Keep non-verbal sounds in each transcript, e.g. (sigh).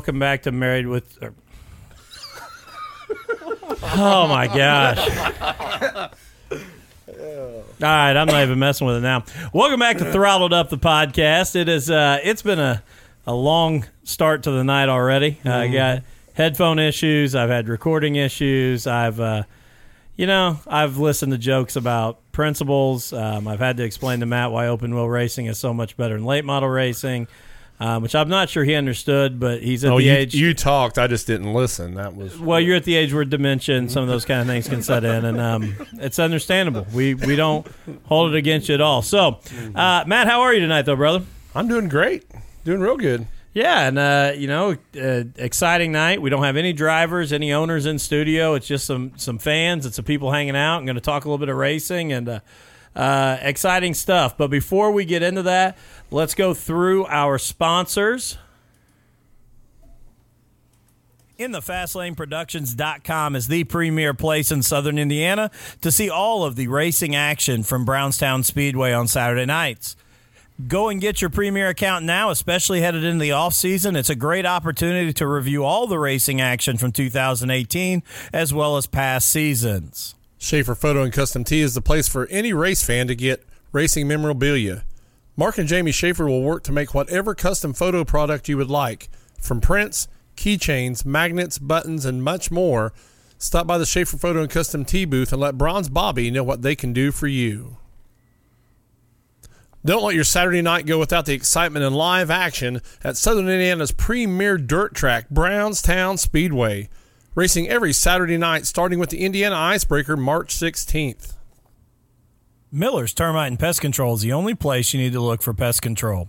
Welcome back to Married with. er- oh my gosh! All right, I'm not even messing with it now. Welcome back to Throttled Up the podcast. It is. Uh, it's been a a long start to the night already. I got headphone issues. I've had recording issues. I've. Uh, you know, I've listened to jokes about principles. Um, I've had to explain to Matt why open wheel racing is so much better than late model racing, um, which I'm not sure he understood, but he's at Oh, the you, age. you talked. I just didn't listen. That was well, you're at the age where dementia and some of those kind of things can set in, and um, it's understandable. We we don't hold it against you at all. So, uh, Matt, how are you tonight, though, brother? I'm doing great. Doing real good. Yeah, and uh, you know, uh, exciting night. We don't have any drivers, any owners in studio. It's just some some fans. It's some people hanging out. I'm going to talk a little bit of racing and uh, exciting stuff. But before we get into that, let's go through our sponsors. In the FastLaneProductions.com is the premier place in southern Indiana to see all of the racing action from Brownstown Speedway on Saturday nights. Go and get your premier account now, especially headed into the off season. It's a great opportunity to review all the racing action from 2018 as well as past seasons. Schaefer Photo and Custom Tee is the place for any race fan to get racing memorabilia. Mark and Jamie Schaefer will work to make whatever custom photo product you would like, from prints, keychains, magnets, buttons, and much more. Stop by the Schaefer Photo and Custom Tee booth and let Bronze Bobby know what they can do for you. Don't let your Saturday night go without the excitement and live action at Southern Indiana's premier dirt track, Brownstown Speedway. Racing every Saturday night, starting with the Indiana Icebreaker March 16th. Miller's Termite and Pest Control is the only place you need to look for pest control.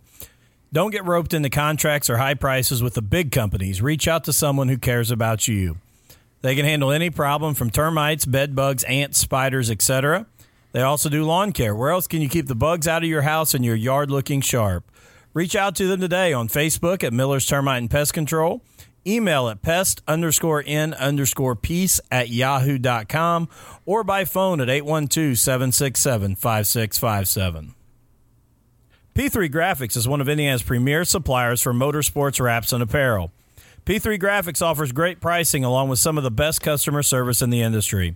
Don't get roped into contracts or high prices with the big companies. Reach out to someone who cares about you. They can handle any problem from termites, bed bugs, ants, spiders, etc. They also do lawn care. Where else can you keep the bugs out of your house and your yard looking sharp? Reach out to them today on Facebook at Miller's Termite and Pest Control. Email at pest underscore n underscore peace at yahoo.com or by phone at 812 767 5657. P3 Graphics is one of Indiana's premier suppliers for motorsports wraps and apparel. P3 Graphics offers great pricing along with some of the best customer service in the industry.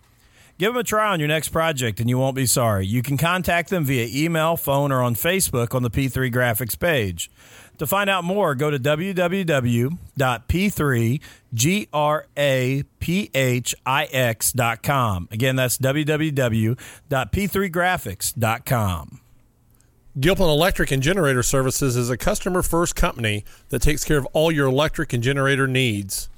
Give them a try on your next project and you won't be sorry. You can contact them via email, phone, or on Facebook on the P3 Graphics page. To find out more, go to www.p3grapix.com. Again, that's www.p3graphics.com. Gilpin Electric and Generator Services is a customer first company that takes care of all your electric and generator needs.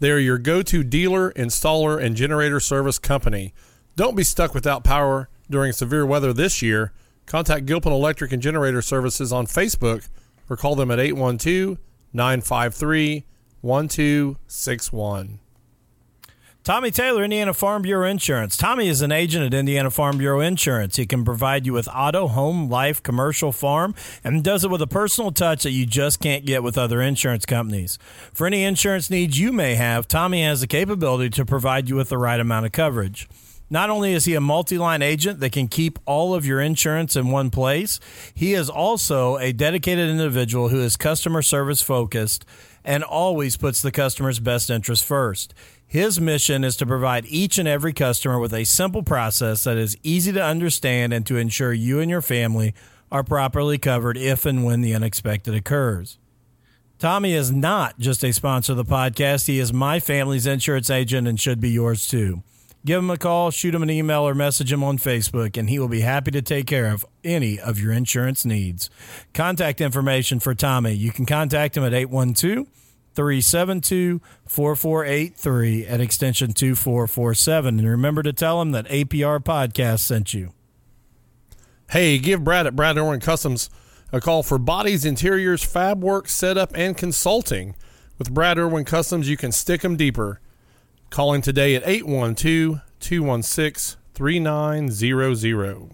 They are your go to dealer, installer, and generator service company. Don't be stuck without power during severe weather this year. Contact Gilpin Electric and Generator Services on Facebook or call them at 812 953 1261. Tommy Taylor, Indiana Farm Bureau Insurance. Tommy is an agent at Indiana Farm Bureau Insurance. He can provide you with auto, home, life, commercial, farm, and does it with a personal touch that you just can't get with other insurance companies. For any insurance needs you may have, Tommy has the capability to provide you with the right amount of coverage. Not only is he a multi line agent that can keep all of your insurance in one place, he is also a dedicated individual who is customer service focused and always puts the customer's best interest first. His mission is to provide each and every customer with a simple process that is easy to understand and to ensure you and your family are properly covered if and when the unexpected occurs. Tommy is not just a sponsor of the podcast, he is my family's insurance agent and should be yours too. Give him a call, shoot him an email, or message him on Facebook, and he will be happy to take care of any of your insurance needs. Contact information for Tommy. You can contact him at 812 372 4483 at extension 2447. And remember to tell him that APR Podcast sent you. Hey, give Brad at Brad Irwin Customs a call for bodies, interiors, fab work, setup, and consulting. With Brad Irwin Customs, you can stick them deeper. Calling today at 812 216 3900.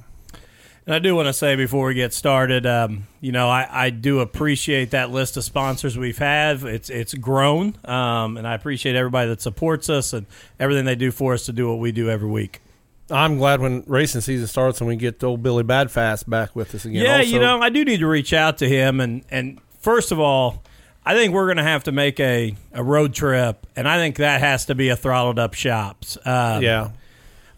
And I do want to say before we get started, um, you know, I, I do appreciate that list of sponsors we've had. It's it's grown, um, and I appreciate everybody that supports us and everything they do for us to do what we do every week. I'm glad when racing season starts and we get old Billy Badfast back with us again. Yeah, Also, you know, I do need to reach out to him and and first of all, I think we're going to have to make a, a road trip, and I think that has to be a throttled up shops. Um, yeah.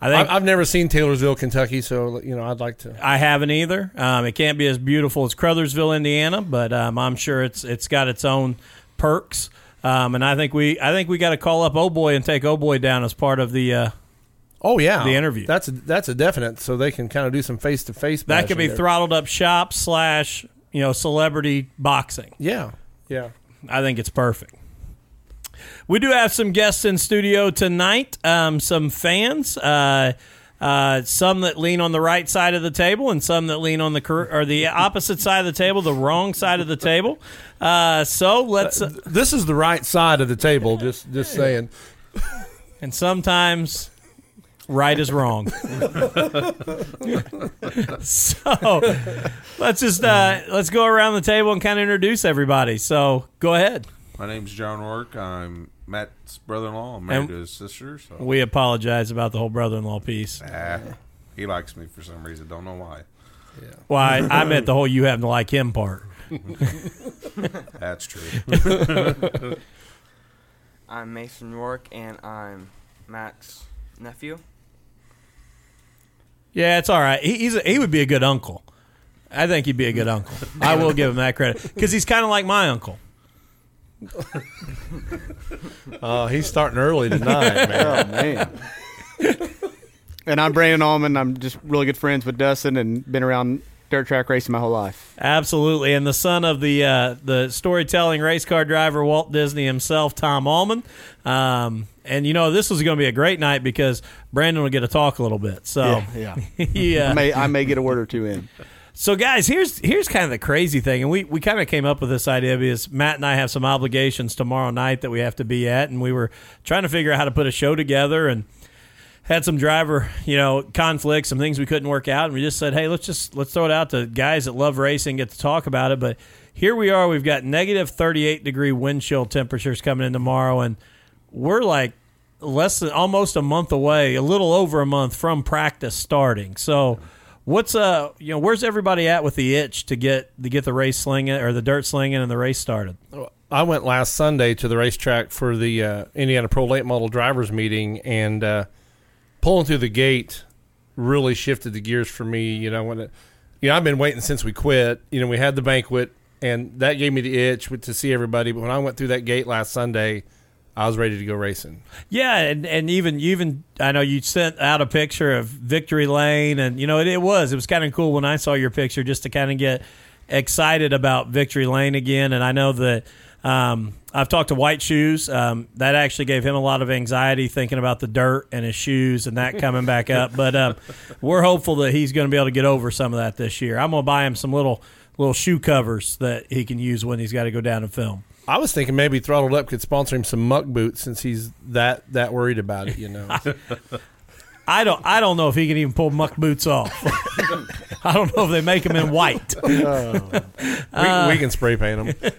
I think I've never seen Taylorsville, Kentucky, so you know I'd like to. I haven't either. Um, it can't be as beautiful as Crothersville, Indiana, but um, I'm sure it's it's got its own perks. Um, and I think we I think we got to call up Oh Boy and take Oh Boy down as part of the. Uh, Oh yeah, The interview. That's a, that's a definite. So they can kind of do some face to face. that could be throttled up shop slash you know celebrity boxing. Yeah, yeah. I think it's perfect. We do have some guests in studio tonight. Um, some fans, uh, uh, some that lean on the right side of the table, and some that lean on the cor- or the opposite side of the table, the wrong side of the table. Uh, so let's. Uh, This is the right side of the table. Just just saying. and sometimes right is wrong. (laughs) so let's just uh, let's go around the table and kind of introduce everybody. So go ahead. My name's John Rourke. I'm Matt's brother-in-law. I'm married And- to his sister. So We apologize about the whole brother-in-law piece. ah, he likes me for some reason. Don't know why. Why I meant the whole you having to like him part. (laughs) That's true. (laughs) I'm Mason Rourke, and I'm Matt's nephew. Yeah, it's all right. He, he's a, he would be a good uncle. I think he'd be a good uncle. I will give him that credit because he's kind of like my uncle. (laughs) Uh, he's starting early tonight, (laughs) man. Oh man. and I'm Brandon Allman. I'm just really good friends with Dustin and been around dirt track racing my whole life. Absolutely, and the son of the uh, the storytelling race car driver Walt Disney himself, Tom Allman. Um, and you know this was going to be a great night because Brandon will get to talk a little bit. So yeah. he, uh, (laughs) I may I may get a word or two in. So, guys, here's here's kind of the crazy thing, and we, we kind of came up with this idea because Matt and I have some obligations tomorrow night that we have to be at, and we were trying to figure out how to put a show together, and had some driver you know conflicts, some things we couldn't work out, and we just said, hey, let's just let's throw it out to guys that love racing, get to talk about it. But here we are, we've got negative 38 degree wind chill temperatures coming in tomorrow, and we're like less than almost a month away, a little over a month from practice starting. So, what's uh, you know, where's everybody at with the itch to get to get the race slinging or the dirt slinging and the race started? I went last Sunday to the racetrack for the uh, Indiana Pro Late Model Drivers meeting, and uh, pulling through the gate really shifted the gears for me. You know, when it, you know I've been waiting since we quit. You know, we had the banquet, and that gave me the itch to see everybody. But when I went through that gate last Sunday, I was ready to go racing. Yeah, and, and even you even I know you sent out a picture of Victory Lane, and you know it, it was it was kind of cool when I saw your picture just to kind of get excited about Victory Lane again. And I know that um, I've talked to White Shoes. Um, that actually gave him a lot of anxiety thinking about the dirt and his shoes and that coming back up. (laughs) But um, we're hopeful that he's going to be able to get over some of that this year. I'm going to buy him some little little shoe covers that he can use when he's got to go down and film. I was thinking maybe Throttled Up could sponsor him some muck boots since he's that that worried about it. You know. (laughs) I don't. I don't know if he can even pull muck boots off. (laughs) I don't know if they make them in white. (laughs) we, we can spray paint them.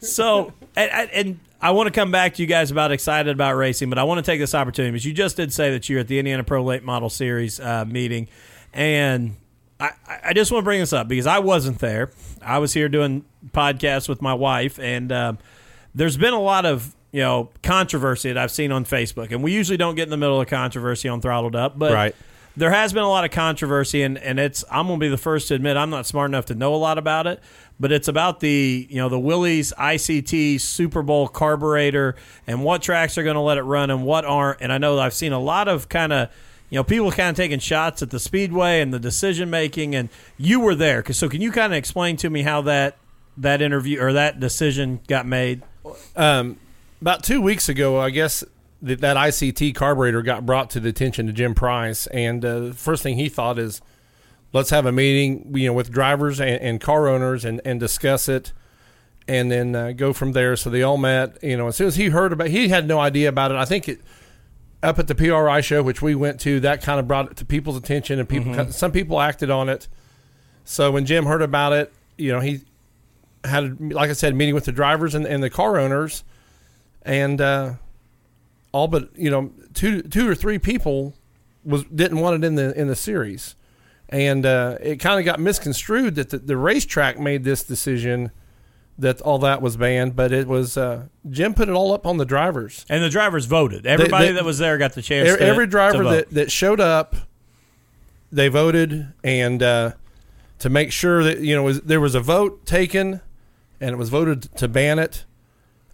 So, and, and- and I want to come back to you guys about excited about racing, but I want to take this opportunity because you just did say that you're at the Indiana Pro Late Model Series uh, meeting, and I, I just want to bring this up because I wasn't there. I was here doing podcasts with my wife, and um, there's been a lot of you know controversy that I've seen on Facebook, and we usually don't get in the middle of controversy on Throttled Up, but Right. there has been a lot of controversy and, and it's I'm gonna be the first to admit I'm not smart enough to know a lot about it, but it's about the you know the Willys ICT Super Bowl carburetor and what tracks are gonna let it run and what aren't. And I know I've seen a lot of kind of you know people kind of taking shots at the speedway and the decision making. And you were there. so can you kind of explain to me how that that interview or that decision got made? Um, about two weeks ago, I guess that, that ICT carburetor got brought to the attention to Jim Price, and uh, the first thing he thought is, let's have a meeting, you know, with drivers and, and car owners and, and discuss it, and then uh, go from there. So they all met. You know, as soon as he heard about, he had no idea about it. I think it up at the PRI show, which we went to, that kind of brought it to people's attention, and people, some people acted on it. So when Jim heard about it, you know, he had, like I said, a meeting with the drivers and, and the car owners, and uh, all but you know two two or three people was didn't want it in the in the series, and uh, it kind of got misconstrued that the, the racetrack made this decision that all that was banned, but it was uh, Jim put it all up on the drivers. And the drivers voted. Everybody they- that was there got the chance. E- to, Every driver that, that showed up, they voted, and uh, to make sure that you know was, there was a vote taken, and it was voted to ban it.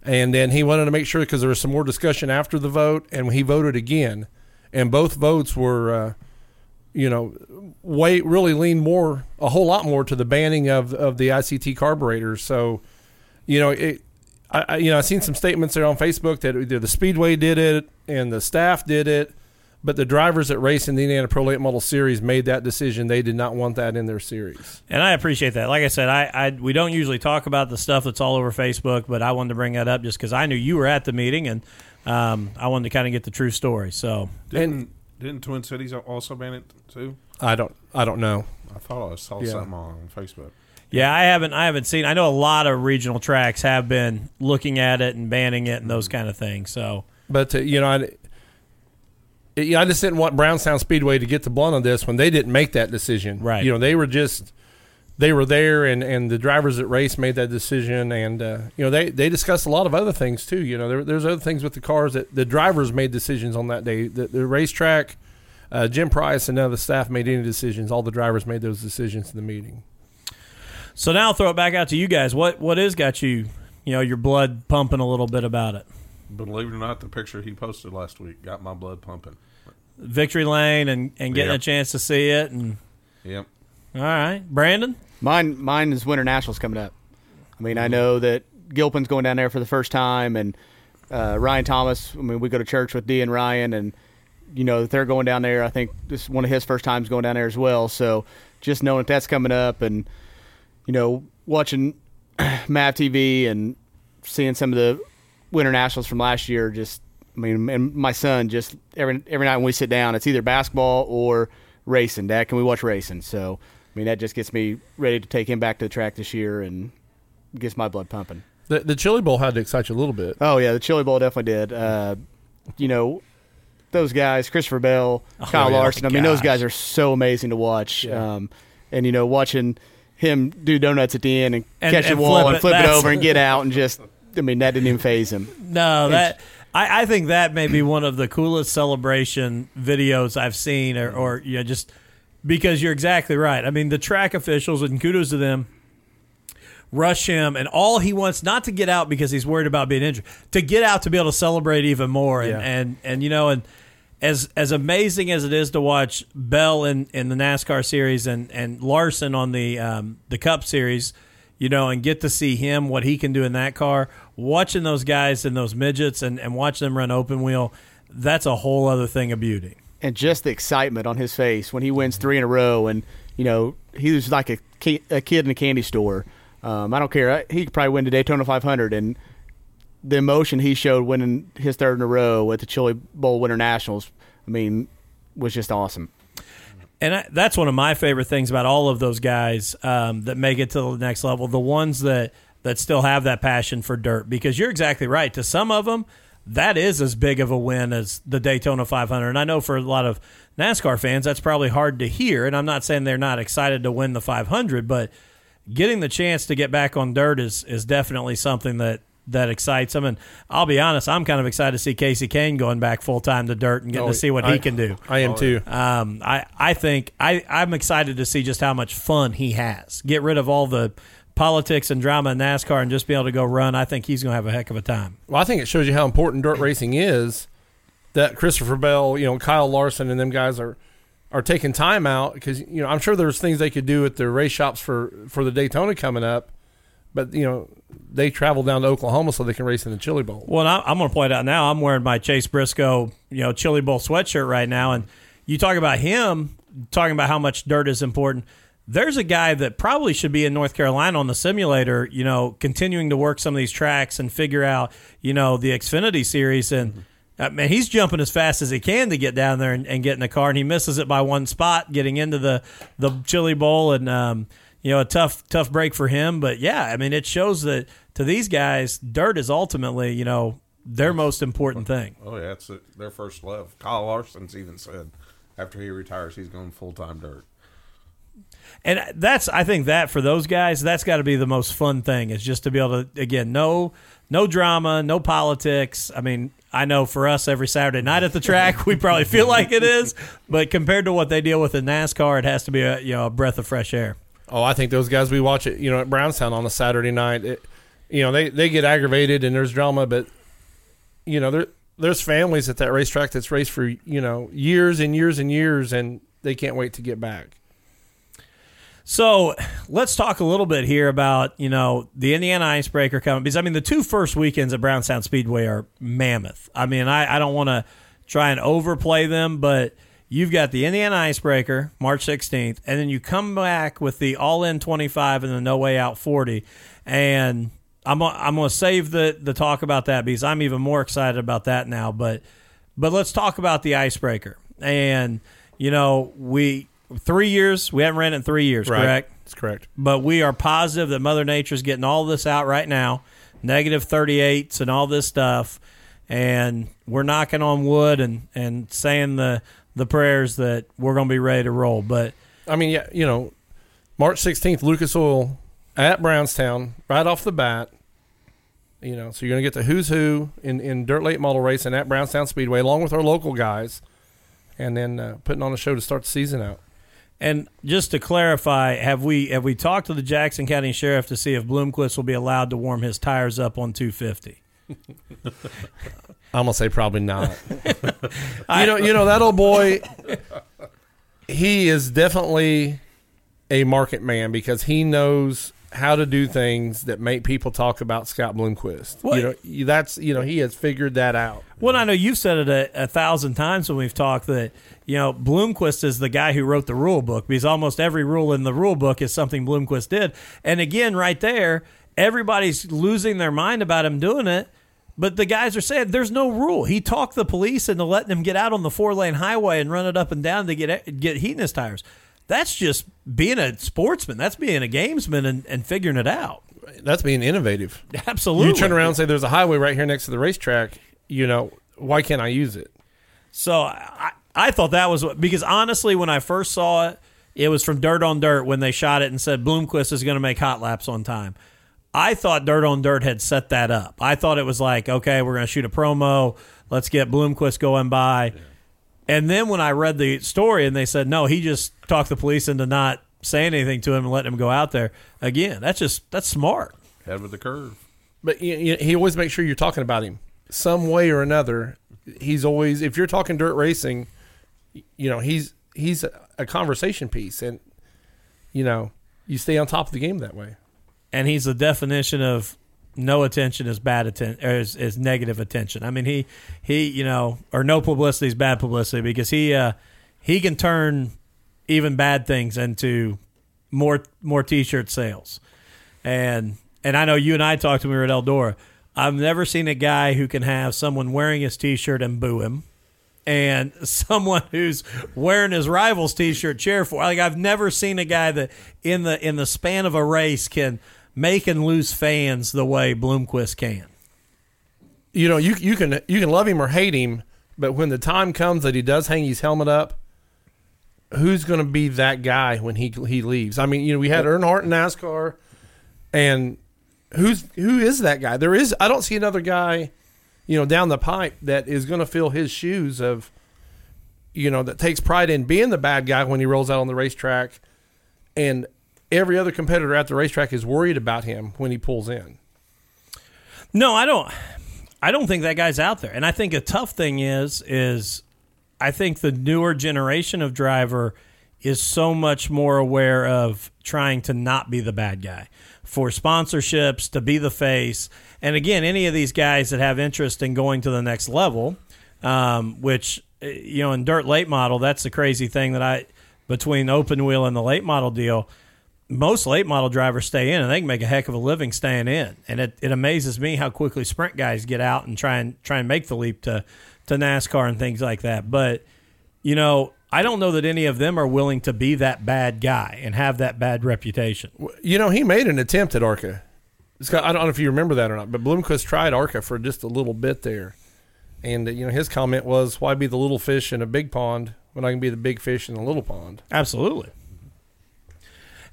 And then he wanted to make sure because there was some more discussion after the vote, and he voted again, and both votes were, uh, you know, way really leaned more a whole lot more to the banning of of the ICT carburetors. So, you know, it. I, I- you know, I've seen some statements there on Facebook that either the Speedway did it and the staff did it, but the drivers that race in the Indiana Pro Late Model Series made that decision. They did not want that in their series. And I appreciate that. Like I said, I, I we don't usually talk about the stuff that's all over Facebook, but I wanted to bring that up just because I knew you were at the meeting and um, I wanted to kind of get the true story. So Didn't didn't Twin Cities also ban it too? I don't, I don't know. I thought I saw Yeah. something on Facebook. Yeah, I haven't I haven't seen. I know a lot of regional tracks have been looking at it and banning it and those kind of things. So But uh, you know, I, you know, I just didn't want Brownstown Speedway to get the blunt on this when they didn't make that decision. Right. You know, they were just they were there, and, and the drivers at race made that decision, and uh, you know they, they discussed a lot of other things too. You know, there, there's other things with the cars that the drivers made decisions on that day. The, the racetrack, uh, Jim Price, and none of the staff made any decisions. All the drivers made those decisions in the meeting. So now I'll throw it back out to you guys. What what is got you you know your blood pumping a little bit about it? Believe it or not, the picture he posted last week got my blood pumping. Victory Lane and and getting Yeah. a chance to see it and Yep. all right, Brandon. Mine, mine is Winter Nationals coming up. I mean, I know that Gilpin's going down there for the first time, and uh, Ryan Thomas. I mean, we go to church with Dee and Ryan, and you know they're going down there. I think this is one of his first times going down there as well. So just knowing that that's coming up, and you know, watching (clears throat) Mav TV and seeing some of the Winter Nationals from last year, just I mean, and my son just every every night when we sit down, it's either basketball or racing. Dad, can we watch racing? So I mean, that just gets me ready to take him back to the track this year and gets my blood pumping. The, the Chili Bowl had to excite you a little bit. Oh yeah, the Chili Bowl definitely did. Uh, you know, those guys, Christopher Bell, Kyle yeah. Larson. I mean, those guys are so amazing to watch. Yeah. Um, and you know, watching him do donuts at the end and, And- catch and the wall and flip it that's- over and get out and just. I mean, that didn't even phase him. No, that I, I think that may be one of the coolest celebration videos I've seen, or, or you know, just because you're exactly right. I mean, the track officials and kudos to them rush him, and all he wants not to get out because he's worried about being injured, to get out to be able to celebrate even more, and Yeah. and, and you know, and as as amazing as it is to watch Bell in, in the NASCAR series and and Larson on the um, the Cup series you know, and get to see him what he can do in that car. Watching those guys and those midgets and, and watch them run open wheel, that's a whole other thing of beauty. and just the excitement on his face when he wins three in a row, and you know he was like a, a kid in a candy store. Um, I don't care. He could probably win the Daytona 500, and the emotion he showed winning his third in a row at the Chili Bowl Winter Nationals, I mean, was just awesome. And I, that's one of my favorite things about all of those guys um, that make it to the next level. The ones that that still have that passion for dirt, because you're exactly right. To some of them, that is as big of a win as the Daytona 500. And I know for a lot of NASCAR fans, that's probably hard to hear. And I'm not saying they're not excited to win the 500, but getting the chance to get back on dirt is is definitely something that that excites them. And I'll be honest, I'm kind of excited to see Kasey Kahne going back full time to dirt and getting Oh, to see what I- he can do. I am too. Um, I, I think I, I'm excited to see just how much fun he has. Get rid of all the politics and drama in NASCAR and just be able to go run. I think he's going to have a heck of a time. Well, I think it shows you how important dirt racing is. That Christopher Bell, you know, Kyle Larson, and them guys are are taking time out because you know I'm sure there's things they could do at the race shops for for the Daytona coming up, but you know they travel down to Oklahoma so they can race in the Chili Bowl. Well, I, I'm going to point out now. I'm wearing my Chase Briscoe, you know, Chili Bowl sweatshirt right now, and you talk about him talking about how much dirt is important. There's a guy that probably should be in North Carolina on the simulator, you know, continuing to work some of these tracks and figure out, you know, the Xfinity series. And uh, man, he's jumping as fast as he can to get down there and, and get in the car, and he misses it by one spot getting into the the Chili Bowl, and um, you know, a tough tough break for him. But yeah, I mean, it shows that to these guys, dirt is ultimately, you know, their most important thing. Oh yeah, it's their first love. Kyle Larson's even said after he retires, he's going full time dirt. and that's I think that for those guys, that's got to be the most fun thing is just to be able to again no no drama, no politics. I mean, I know for us every Saturday night at the track, we probably feel like it is, but compared to what they deal with in NASCAR, it has to be a you know a breath of fresh air. Oh, I think those guys we watch it, you know, at Brownstown on a Saturday night, it, you know, they they get aggravated and there's drama, but you know, there there's families at that racetrack that's raced for you know years and years and years, and they can't wait to get back. So let's talk a little bit here about you know the Indiana Icebreaker coming because I mean the two first weekends at Brownstown Speedway are mammoth. I mean I, I don't want to try and overplay them, but you've got the Indiana Icebreaker March 16th, and then you come back with the All In 25 and the No Way Out 40, and I'm I'm going to save the the talk about that because I'm even more excited about that now. But but let's talk about the Icebreaker, and you know we three years we haven't ran it in three years, correct? That's correct. but we are positive that Mother Nature's getting all this out right now, negative 38s and all this stuff, and we're knocking on wood and, and saying the the prayers that we're going to be ready to roll. But I mean, yeah, you know, March 16th, Lucas Oil at Brownstown, right off the bat. You know, so you're going to get the who's who in, in dirt late model racing at Brownstown Speedway, along with our local guys, and then uh, putting on a show to start the season out. and just to clarify, have we have we talked to the Jackson County Sheriff to see if Bloomquist will be allowed to warm his tires up on 250? (laughs) I'm gonna say probably not. (laughs) you know, you know that old boy. He is definitely a market man because he knows how to do things that make people talk about Scott Bloomquist. Well, you know, that's you know he has figured that out. Well, I know you've said it a, a thousand times when we've talked that you know Bloomquist is the guy who wrote the rule book because almost every rule in the rule book is something Bloomquist did. And again, right there, everybody's losing their mind about him doing it. But the guys are saying there's no rule. He talked the police into letting him get out on the four lane highway and run it up and down to get get heat in his tires. That's just being a sportsman. That's being a gamesman and, and figuring it out. That's being innovative. (laughs) Absolutely. You turn around and say, "There's a highway right here next to the racetrack." You know, why can't I use it? So I, I thought that was what, because honestly, when I first saw it, it was from Dirt on Dirt when they shot it and said Bloomquist is going to make hot laps on time. I thought Dirt on Dirt had set that up. I thought it was like, okay, we're going to shoot a promo. Let's get Bloomquist going by. And then when I read the story and they said, no, he just talked the police into not saying anything to him and letting him go out there. Again, that's just, that's smart. Head with the curve. But you, you, he always makes sure you're talking about him some way or another. He's always if you're talking dirt racing, you know he's he's a, a conversation piece, and you know you stay on top of the game that way. And he's the definition of no attention is bad attention or is, is negative attention. I mean he he you know or no publicity is bad publicity because he uh, he can turn even bad things into more more t-shirt sales. And and I know you and I talked when we were at Eldora. I've never seen a guy who can have someone wearing his t-shirt and boo him and (laughs) someone who's wearing his rival's t-shirt cheer for. Like I've never seen a guy that in the in the span of a race can make and lose fans the way Bloomquist can. You know you you can you can love him or hate him, but when the time comes that he does hang his helmet up, who's going to be that guy when he he leaves? I mean, you know, we had Earnhardt in NASCAR, and who's who is that guy? There is I don't see another guy, you know, down the pipe that is going to fill his shoes of, you know, that takes pride in being the bad guy when he rolls out on the racetrack, and every other competitor at the racetrack is worried about him when he pulls in. No, I don't. I don't think that guy's out there. And I think a tough thing is is I think the newer generation of driver is so much more aware of trying to not be the bad guy for sponsorships to be the face. And again, any of these guys that have interest in going to the next level, um, which uh, you know in dirt late model, that's the crazy thing that I between open wheel and the late model deal most late model drivers stay in and they can make a heck of a living staying in. And it, it amazes me how quickly sprint guys get out and try and try and make the leap to, to NASCAR and things like that. But, you know, I don't know that any of them are willing to be that bad guy and have that bad reputation. You know, he made an attempt at ARCA. Scott, I don't know if you remember that or not, but Bloomquist tried ARCA for just a little bit there. And, you know, his comment was, why be the little fish in a big pond when I can be the big fish in the little pond? Absolutely.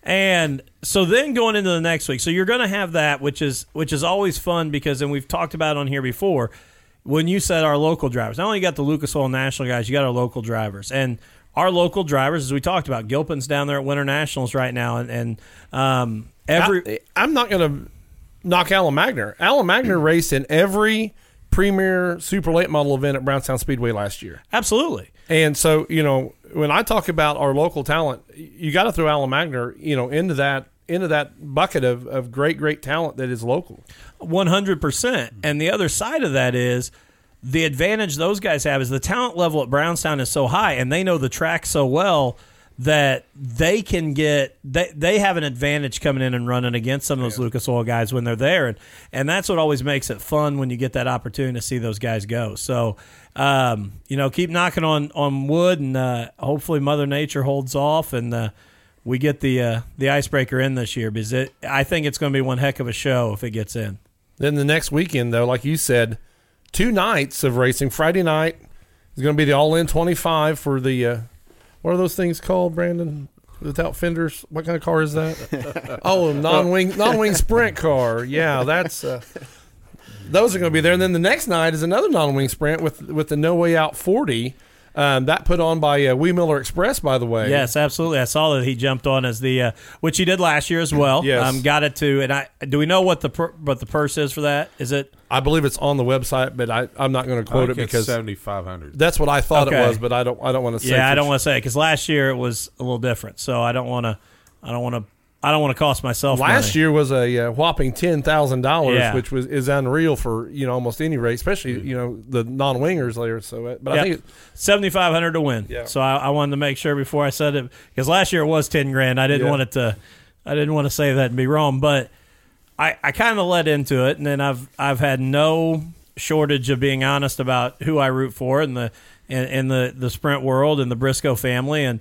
And so then going into the next week, so you're going to have that, which is which is always fun because, and we've talked about on here before, when you said our local drivers, not only you got the Lucas Oil National guys, you got our local drivers, and our local drivers, as we talked about, Gilpin's down there at Winter Nationals right now, and, and um, every I, am not going to knock Alan Magner. Alan Magner raced in every premier super late model event at Brownstown Speedway last year. absolutely. And so, you know, when I talk about our local talent, you got to throw Alan Magner, you know, into that into that bucket of, of great, great talent that is local. One hundred percent. And the other side of that is the advantage those guys have is the talent level at Brownstown is so high, and they know the track so well that they can get they they have an advantage coming in and running against some of those Lucas Oil guys when they're there, and and that's what always makes it fun when you get that opportunity to see those guys go. So. Um, you know, keep knocking on, on wood, and uh, hopefully Mother Nature holds off, and uh, we get the uh, the icebreaker in this year because it, I think it's going to be one heck of a show if it gets in. Then the next weekend, though, like you said, two nights of racing. Friday night is going to be the all in 25 for the, uh, what are those things called, Brandon? Without fenders, what kind of car is that? (laughs) oh, non wing, non wing sprint car. Yeah, that's uh, those are going to be there. And then the next night is another non wing sprint with with the No Way Out 40. Um, that put on by uh, Wee Miller Express, by the way. Yes, absolutely. I saw that he jumped on as the uh, which he did last year as well. Yes. um, got it to. And I do we know what the per, what the purse is for that? Is it I believe it's on the website, but I, I'm not going to quote it because seventy five hundred. that's what I thought Okay. it was, but I don't I don't want to say. It. Yeah, I don't want to say because last year it was a little different. So I don't want to. I don't want to. I don't want to cost myself. Last money. year was a uh, whopping ten thousand dollars, which was is unreal for you know almost any race, especially you know the non wingers there. So, uh, but I think seventy five hundred to win. Yeah. So I, I wanted to make sure before I said it because last year it was ten grand. I didn't Yeah. want it to. I didn't want to say that and be wrong, but I, I kind of led into it, and then I've I've had no shortage of being honest about who I root for in the in, in the the sprint world and the Briscoe family, and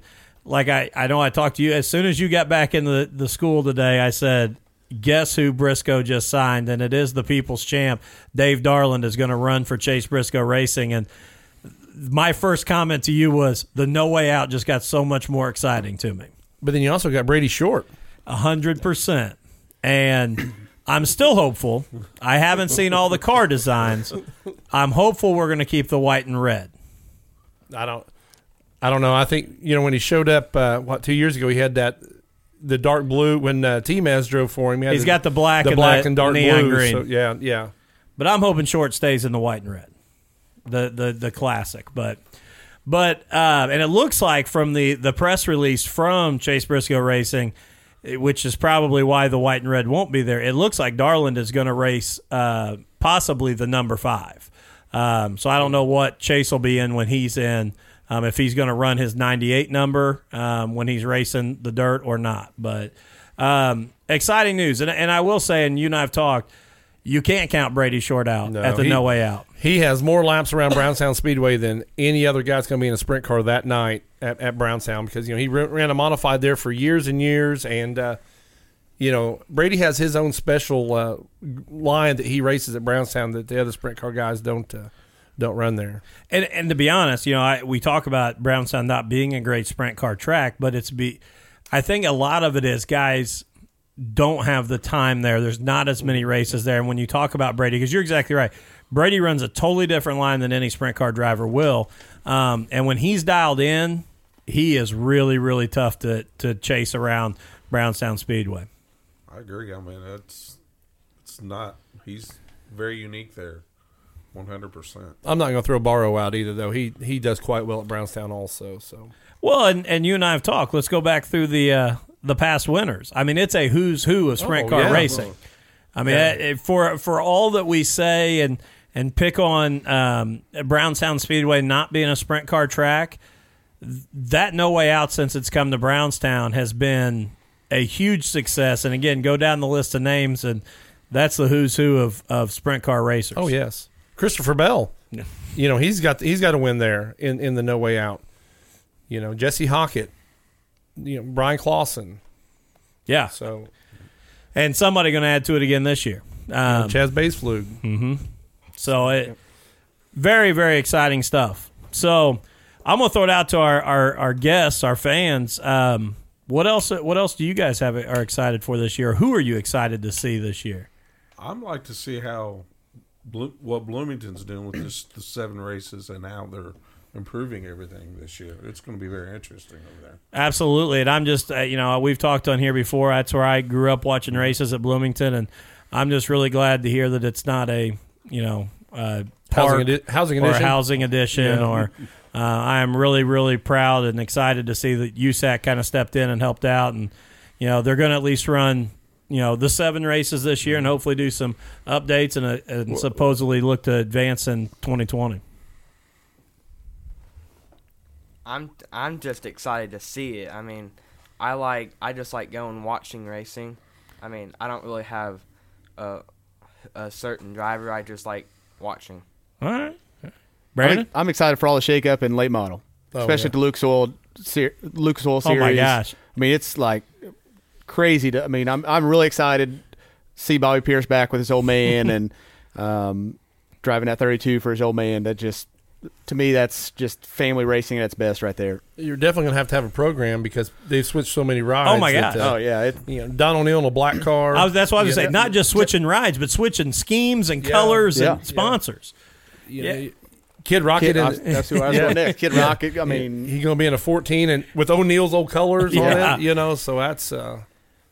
like I I know I talked to you as soon as you got back in the the school today. I said. Guess who Briscoe just signed, and it is the people's champ. Dave Darland is going to run for Chase Briscoe Racing, and my first comment to you was the no way out just got so much more exciting to me. but then you also got Brady Short. A hundred percent. And I'm still hopeful. I haven't seen all the car designs. I'm hopeful we're going to keep the white and red. I don't I don't know. I think you know when he showed up uh, what two years ago, he had that the dark blue when uh, T Maz drove for him. He had He's got the black the and black and dark neon blue. green. So, yeah, yeah. But I'm hoping short stays in the white and red, the the the classic. But but uh, and it looks like from the the press release from Chase Briscoe Racing, which is probably why the white and red won't be there. It looks like Darland is going to race uh, possibly the number five. Um, so I don't know what Chase will be in when he's in. Um, if he's going to run his 98 number um, when he's racing the dirt or not. But um, exciting news. And, and I will say, and you and I have talked, you can't count Brady Short out No, at the he- no way out. He has more laps around Brownstown Speedway than any other guy's going to be in a sprint car that night at, at Brownstown because you know he ran a modified there for years and years, and uh, you know Brady has his own special uh, line that he races at Brownstown that the other sprint car guys don't uh, don't run there. And and to be honest, you know, I, we talk about Brownstown not being a great sprint car track, but it's be. I think a lot of it is guys don't have the time there. There's not as many races there. And when you talk about Brady, because you're exactly right, Brady runs a totally different line than any sprint car driver will. Um, and when he's dialed in, he is really really tough to to chase around Brownstown Speedway. I agree. I mean, it's it's not. He's very unique there, one hundred percent. I'm not going to throw Barrow out either though. He he does quite well at Brownstown also. So Well, and, and you and I have talked. Let's go back through the uh, the past winners. I mean, it's a who's who of sprint Oh, car yeah. racing. I mean, Yeah. eh, for for all that we say and and pick on um, Brownstown Speedway not being a sprint car track, that no way out since it's come to Brownstown has been a huge success. And again, go down the list of names, and that's the who's who of, of sprint car racers. oh yes, Christopher Bell. Yeah. You know he's got he's got to win there in in the no way out. You know Jesse Hockett. You know Bryan Clauson. yeah. So And somebody going to add to it again this year. Um, Chad Boespflug. Mm-hmm. So it very very exciting stuff. So I'm gonna throw it out to our our, our guests, our fans. Um, What else? What else do you guys have are excited for this year? Who are you excited to see this year? I'm like to see how Blo- what Bloomington's doing with this the seven races and how they're improving everything this year. It's going to be very interesting over there. Absolutely, and I'm just uh, you know we've talked on here before. That's where I grew up watching races at Bloomington, and I'm just really glad to hear that it's not a you know uh, Housing, edi- housing or edition. housing edition Yeah. or. Uh, I am really, really proud and excited to see that USAC kind of stepped in and helped out, and you know they're going to at least run you know the seven races this year, and hopefully do some updates and, uh, and supposedly look to advance in 2020. I'm I'm just excited to see it. I mean, I like I just like going watching racing. I mean, I don't really have a a certain driver. I just like watching. All right, I'm, Brandon. I'm excited for all the shakeup in late model, Oh, especially yeah. the Lucas Oil ser- Lucas Oil series. Oh, series. my gosh. I mean, it's like crazy. To I mean, I'm I'm really excited to see Bobby Pierce back with his old man (laughs) and um, driving that 32 for his old man. That just to me, that's just family racing at its best, right there. You're definitely going to have to have a program because they've switched so many rides. Oh, my that, uh, Oh yeah, it, You know, Don O'Neill in a black car. I was, that's what I was You saying. Not just switching rides, but switching schemes and Yeah. colors Yeah. and sponsors. you yeah. know, Kid Rocket. Kid, I in, was- that's who I was Yeah. (laughs) going next. Kid Rocket. I mean, he's going to be in a 14 and with O'Neill's old colors Yeah. on it. You know, so that's. Uh,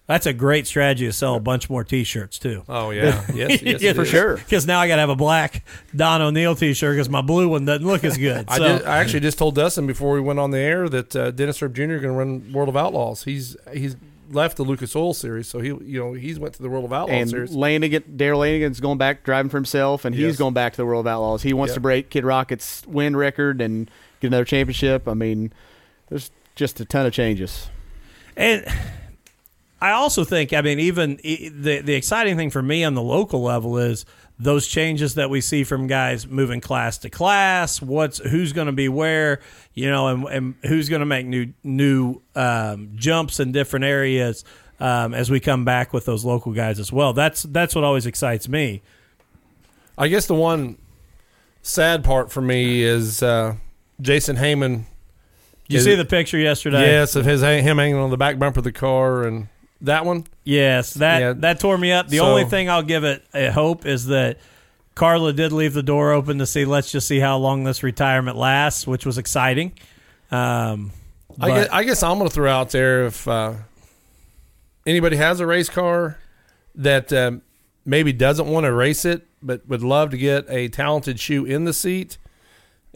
That's a great strategy to sell a bunch more T-shirts too. oh yeah, yes, (laughs) yes, it for is. sure. Because now I got to have a black Don O'Neill T-shirt because my blue one doesn't look as good. I, So did, I actually just told Dustin before we went on the air that uh, Dennis Erb Jr. is going to run World of Outlaws. He's he's left the Lucas Oil series, so he you know he's went to the World of Outlaws and series. Lanigan, Darrell Lanigan's going back driving for himself, and he's Yes. going back to the World of Outlaws. He wants Yep. to break Kid Rocket's win record and get another championship. I mean, there's just a ton of changes. And I also think, I mean, even the the exciting thing for me on the local level is those changes that we see from guys moving class to class. What's who's going to be where, you know, and, and who's going to make new new um, jumps in different areas um, as we come back with those local guys as well. That's that's what always excites me. I guess the one sad part for me is uh, Jason Heyman. You Is see the picture yesterday? Yes, of his him hanging on the back bumper of the car and that one. Yes, that Yeah. that tore me up. The So- only thing I'll give it a hope is that Carla did leave the door open to see. Let's just see how long this retirement lasts, which was exciting. Um, I but- guess, I guess I'm going to throw out there if uh, anybody has a race car that um, maybe doesn't want to race it, but would love to get a talented shoe in the seat.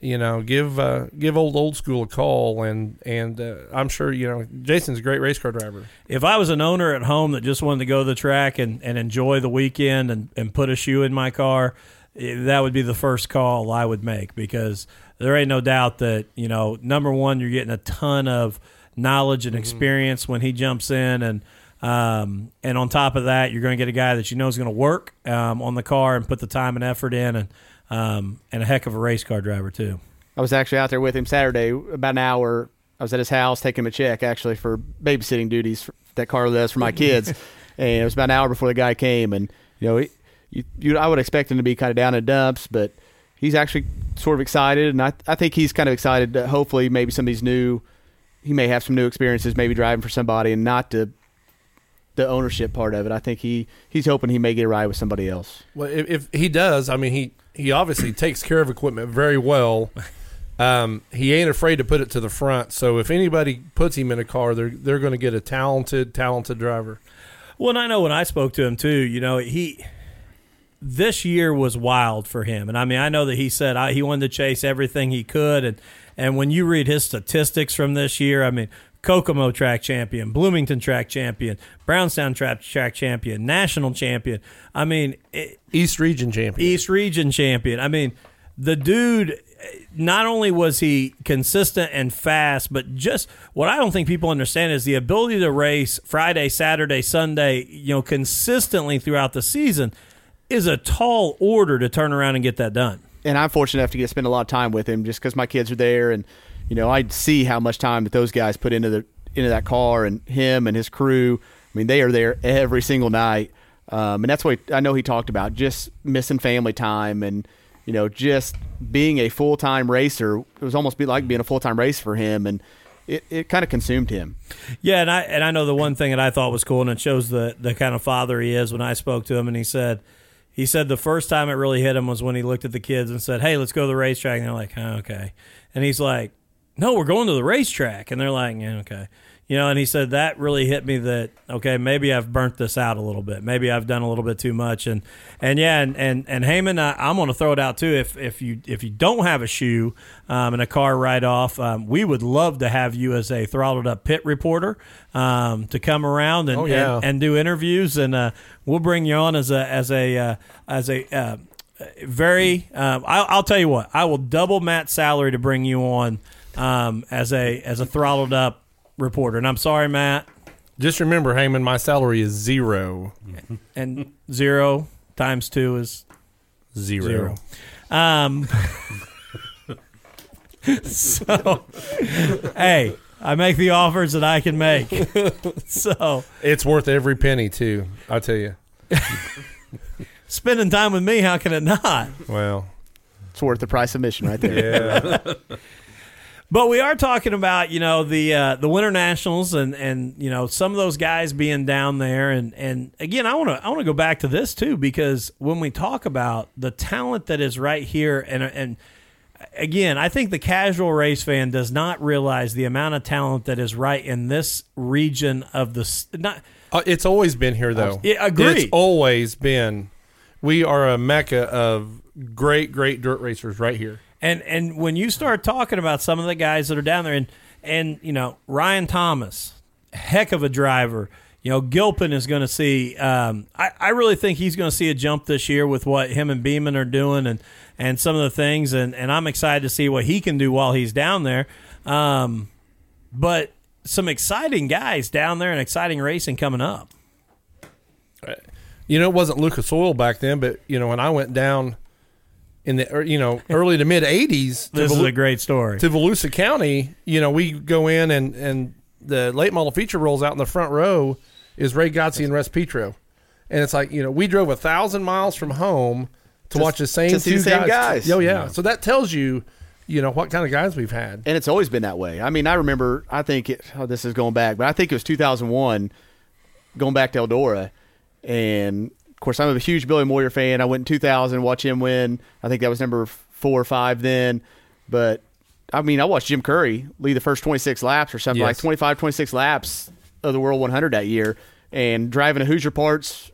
You know, give uh, give old old school a call, and and uh, I'm sure you know Jason's a great race car driver. if I was an owner at home that just wanted to go to the track and, and enjoy the weekend and, and put a shoe in my car, eh, that would be the first call I would make because there ain't no doubt that, you know, number one, you're getting a ton of knowledge and experience when he jumps in and um, and on top of that, you're going to get a guy that you know is going to work um, on the car and put the time and effort in, and um, and a heck of a race car driver too. I was actually out there with him Saturday, about an hour. I was at his house taking him a check actually for babysitting duties for, that Carla does for my kids, (laughs) and it was about an hour before the guy came. And you know, he, you, you, I would expect him to be kind of down in dumps, but he's actually sort of excited, and I, I think he's kind of excited. To hopefully, maybe some of these new, he may have some new experiences, maybe driving for somebody, and not the the ownership part of it. I think he he's hoping he may get a ride with somebody else. Well, if, if he does, I mean, he he obviously takes care of equipment very well. Um, he ain't afraid to put it to the front. So if anybody puts him in a car, they're they're going to get a talented, talented driver. Well, and I know when I spoke to him too, you know, he this year was wild for him, and I mean, I know that he said I, he wanted to chase everything he could, and and when you read his statistics from this year, I mean, Kokomo track champion, Bloomington track champion, Brownstown track track champion, national champion. I mean, it, East Region champion. East Region champion. I mean, the dude. Not only was he consistent and fast, but just what I don't think people understand is the ability to race Friday, Saturday, Sunday, you know, consistently throughout the season is a tall order to turn around and get that done. and I'm fortunate enough to get to spend a lot of time with him just because my kids are there, and you know I see how much time that those guys put into the into that car, and him and his crew. I mean, they are there every single night, um, and that's what I know he talked about, just missing family time, and you know just being a full time racer. It was almost like being a full time racer for him, and it, it kind of consumed him. Yeah, and I and I know the one thing that I thought was cool, and it shows the the kind of father he is. When I spoke to him, and he said, he said the first time it really hit him was when he looked at the kids and said, "Hey, let's go to the racetrack." And they're like, oh, "Okay," and he's like, "No, we're going to the racetrack," and they're like, "Yeah, okay." You know, and he said that really hit me that okay, maybe I've burnt this out a little bit. Maybe I've done a little bit too much, and and yeah, and and, and Heyman, I, I'm going to throw it out too. If if you if you don't have a shoe um, and a car write off, um, we would love to have you as a throttled up pit reporter um, to come around and, Oh, yeah. and and do interviews, and uh, we'll bring you on as a as a uh, as a uh, very. Um, I'll, I'll tell you what, I will double Matt's salary to bring you on um, as a as a throttled up reporter. And I'm sorry, Matt, Just remember, Heyman, my salary is zero. and zero times two is Zero. zero. Um, (laughs) so, hey, I make the offers that I can make. (laughs) So, It's worth every penny, too. I tell you. spending time with me, how can it not? Well, It's worth the price of admission right there. yeah. (laughs) But we are talking about you know the uh, the Winter Nationals and and you know some of those guys being down there and and again I want to I want to go back to this too because when we talk about the talent that is right here and and again I think the casual race fan does not realize the amount of talent that is right in this region of the not Uh, it's always been here, though. Yeah, agreed. It's always been. We are a mecca of great, great dirt racers right here. And and when you start talking about some of the guys that are down there, and and you know Ryan Thomas, heck of a driver. You know Gilpin is going to see. Um, I I really think he's going to see a jump this year with what him and Beeman are doing, and and some of the things, and and I'm excited to see what he can do while he's down there. Um, but some exciting guys down there and exciting racing coming up. You know, it wasn't Lucas Oil back then, but you know, when I went down in the er, you know early to mid '80s to, This is a great story. to Volusia County, you know, we go in and and the late model feature rolls out in the front row is Ray Godsey and Russ Petro, and it's like you know we drove a thousand miles from home to watch the same to see two the same guys. Oh yeah. so that tells you, you know, what kind of guys we've had. and it's always been that way. I mean, I remember. I think it. Oh, this is going back, but I think it was 2001, going back to Eldora, and of course, I'm a huge Billy Moyer fan. I went in 2000, watch him win. I think that was number four or five then, but I mean, I watched Jim Curry lead the first 26 laps or something like 25, 26 laps of the World 100 that year, and driving a Hoosier Parts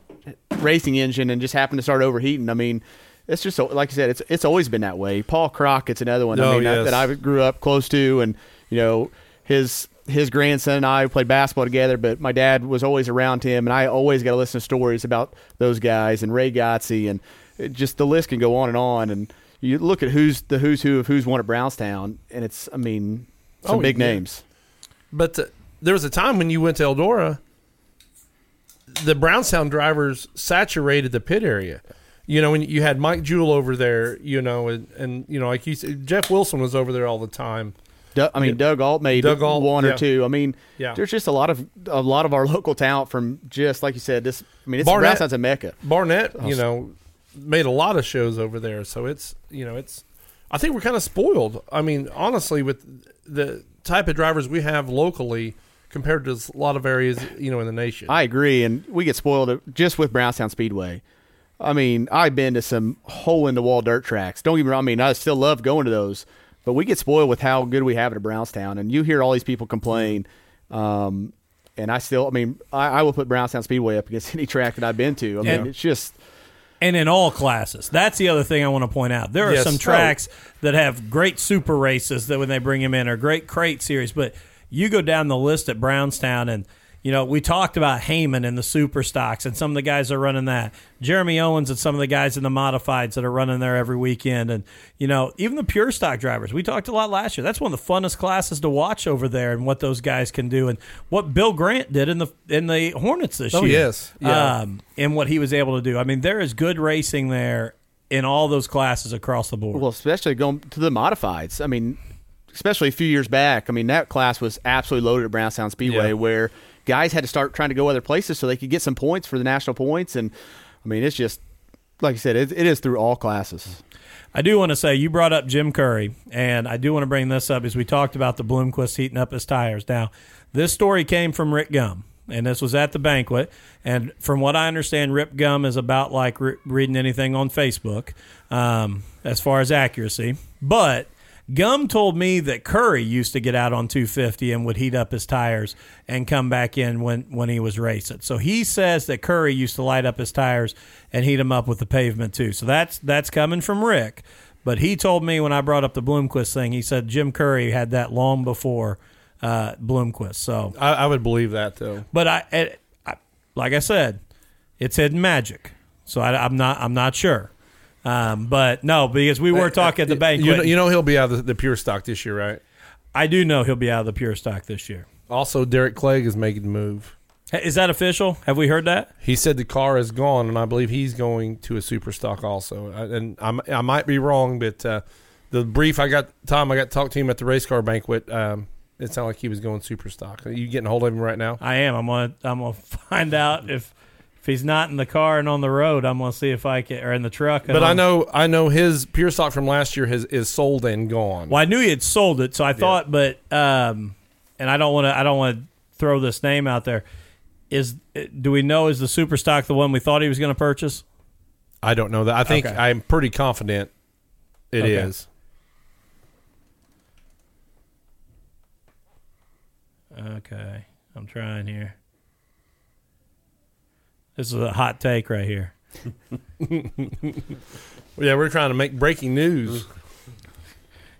racing engine and just happened to start overheating. I mean. It's just like I said, it's it's always been that way. Paul Crockett's another one. I Oh, mean, that- yes. that I grew up close to, and you know his his grandson and I played basketball together. But my dad was always around him, and I always got to listen to stories about those guys and Ray Godsey, and it just the list can go on and on. And you look at who's the who's who of who's won at Brownstown, and it's I mean some Oh, big yeah. names. But uh, there was a time when you went to Eldora, the Brownstown drivers saturated the pit area. You know, when you had Mike Jewell over there, you know, and, and you know, like you said, Jeff Wilson was over there all the time. Doug, I mean, Yeah. Doug Alt made Doug Alt, one or yeah. two. I mean, Yeah. there's just a lot of a lot of our local talent from just like you said. This, I mean, it's Barnett- Brownstown's a mecca. Barnett, Oh, you know, made a lot of shows over there, so it's you know, it's. I think we're kind of spoiled. I mean, honestly, with the type of drivers we have locally compared to a lot of areas, you know, in the nation. I agree, and we get spoiled just with Brownstown Speedway. I mean, I've been to some hole in the wall dirt tracks. Don't get me wrong. I mean, I still love going to those, but we get spoiled with how good we have it at Brownstown. And you hear all these people complain, um, and I still, I mean, I, I will put Brownstown Speedway up against (laughs) any track that I've been to. I mean, it's just and in all classes. That's the other thing I want to point out. There are Yes. some Oh. tracks that have great super races that when they bring them in are great crate series, but you go down the list at Brownstown and you know, we talked about Heyman and the super stocks and some of the guys that are running that. Jeremy Owens and some of the guys in the modifieds that are running there every weekend. And, you know, even the pure stock drivers. We talked a lot last year. That's one of the funnest classes to watch over there and what those guys can do and what Bill Grant did in the in the Hornets this Oh, year yes. Yeah. um, and what he was able to do. I mean, there is good racing there in all those classes across the board. Well, especially going to the modifieds. I mean, especially a few years back. I mean, that class was absolutely loaded at Brownstown Speedway, Yeah. where guys had to start trying to go other places so they could get some points for the national points. And I mean, it's just like you said, it, it is through all classes. I do want to say you brought up Jim Curry, and I do want to bring this up as we talked about the Bloomquist heating up his tires. Now, this story came from Rick Gum, and this was at the banquet. And from what I understand, Rip Gum is about like re- reading anything on Facebook um, as far as accuracy. But Gum told me that Curry used to get out on 250 and would heat up his tires and come back in when, when he was racing. So he says that Curry used to light up his tires and heat them up with the pavement too. So that's that's coming from Rick. But he told me when I brought up the Bloomquist thing, he said Jim Curry had that long before uh, Bloomquist. So, I, I would believe that though. but I, it, I, like I said, it's hidden magic. So I, I'm not I'm not sure. Um, but no, because we were talking at the banquet. You know, you know he'll be out of the, the pure stock this year, right? I do know he'll be out of the pure stock this year. Also, Derek Clegg is making the move. Is that official? Have we heard that? He said the car is gone, and I believe he's going to a super stock also. And I'm, I might be wrong, but uh, the brief I got, Tom, I got to talk to him at the race car banquet. Um, it sounded like he was going super stock. Are you getting a hold of him right now? I am. I'm gonna I'm gonna (laughs) find out if he's not in the car and on the road. I'm gonna see if I can or in the truck. But I I'll- know, I know his pure stock from last year has is sold and gone. Well, I knew he had sold it, so I thought, but um, and I don't want to I don't want to throw this name out there. Is do we know is the super stock the one we thought he was going to purchase? I don't know that. I think Okay. I'm pretty confident it is. Okay. Okay, I'm trying here. This is a hot take right here. (laughs) Yeah, we're trying to make breaking news.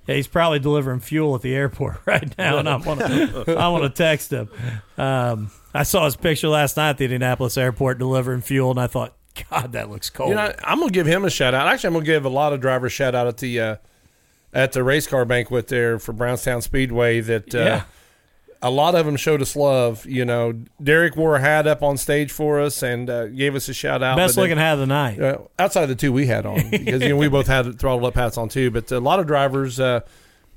Yeah, he's probably delivering fuel at the airport (laughs) right now, and I (laughs) want to I want to text him. Um, I saw his picture last night at the Indianapolis airport delivering fuel, and I thought, God, that looks cold. You know, I'm gonna give him a shout out. Actually, I'm gonna give a lot of drivers a shout out at the uh, at the race car banquet there for Brownstown Speedway. That uh, Yeah. A lot of them showed us love. You know, Derek wore a hat up on stage for us and uh, gave us a shout out. Best But then- looking hat of the night. uh, outside of the two we had on because you know we both had throttled up hats on too. But a lot of drivers uh,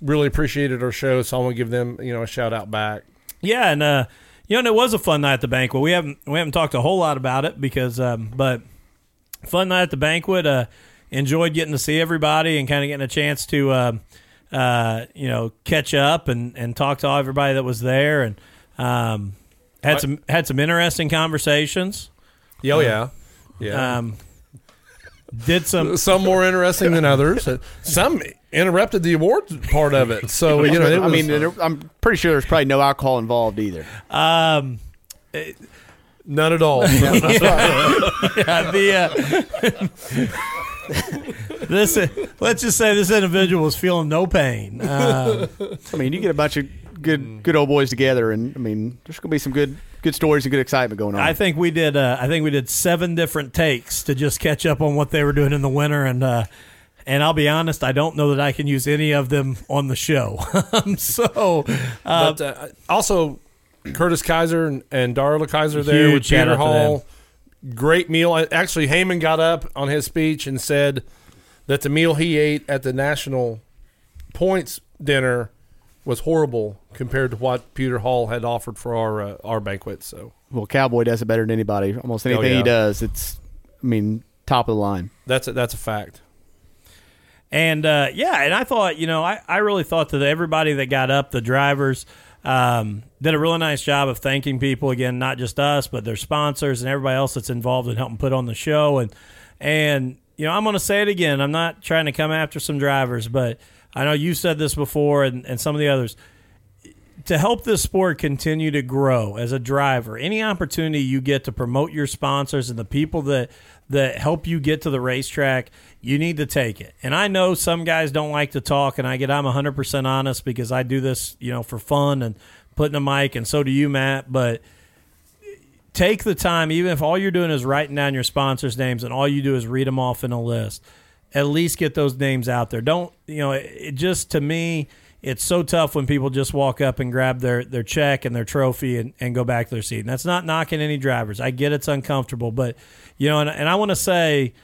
really appreciated our show, so I want to give them you know a shout out back. Yeah, and uh, you know, and it was a fun night at the banquet. We haven't we haven't talked a whole lot about it because, um, but fun night at the banquet. Uh, enjoyed getting to see everybody and kind of getting a chance to, uh, uh, you know, catch up and, and talk to everybody that was there and um, had some had some interesting conversations. Yeah, oh, yeah, yeah. Um, did some (laughs) some more interesting than others. Uh, Some interrupted the awards part of it. So you know, (laughs) it I mean, there- I'm pretty sure there's probably no alcohol involved either. um, none at all. (laughs) Yeah, the uh, this let's just say this individual was feeling no pain. Uh, (laughs) I mean, you get a bunch of good good old boys together, and I mean, there's gonna be some good good stories and good excitement going on. I think we did. Uh, I think we did seven different takes to just catch up on what they were doing in the winter, and uh, and I'll be honest, I don't know that I can use any of them on the show. (laughs) so, uh, but uh, also, Curtis Kaiser and, and Darla Kaiser there with shout Peter Hall. Great meal. Actually, Heyman got up on his speech and said that the meal he ate at the national points dinner was horrible compared to what Peter Hall had offered for our uh, our banquet. So well, Cowboy does it better than anybody. Almost anything Oh, yeah. he does, it's I mean, top of the line. that's a, that's a fact. And uh, yeah, and I thought, you know, I, I really thought that everybody that got up, the drivers, um, did a really nice job of thanking people again, not just us, but their sponsors and everybody else that's involved in helping put on the show. And and you know, I'm going to say it again. I'm not trying to come after some drivers, but I know you said this before, and, and some of the others. To help this sport continue to grow as a driver, any opportunity you get to promote your sponsors and the people that that help you get to the racetrack, you need to take it. And I know some guys don't like to talk, and I get I'm 100% honest because I do this, you know, for fun and putting a mic, and so do you, Matt. But take the time, even if all you're doing is writing down your sponsors' names and all you do is read them off in a list, at least get those names out there. Don't, you know, it, it just to me, it's so tough when people just walk up and grab their, their check and their trophy and, and go back to their seat. And that's not knocking any drivers. I get it's uncomfortable, but, you know, and, and I want to say,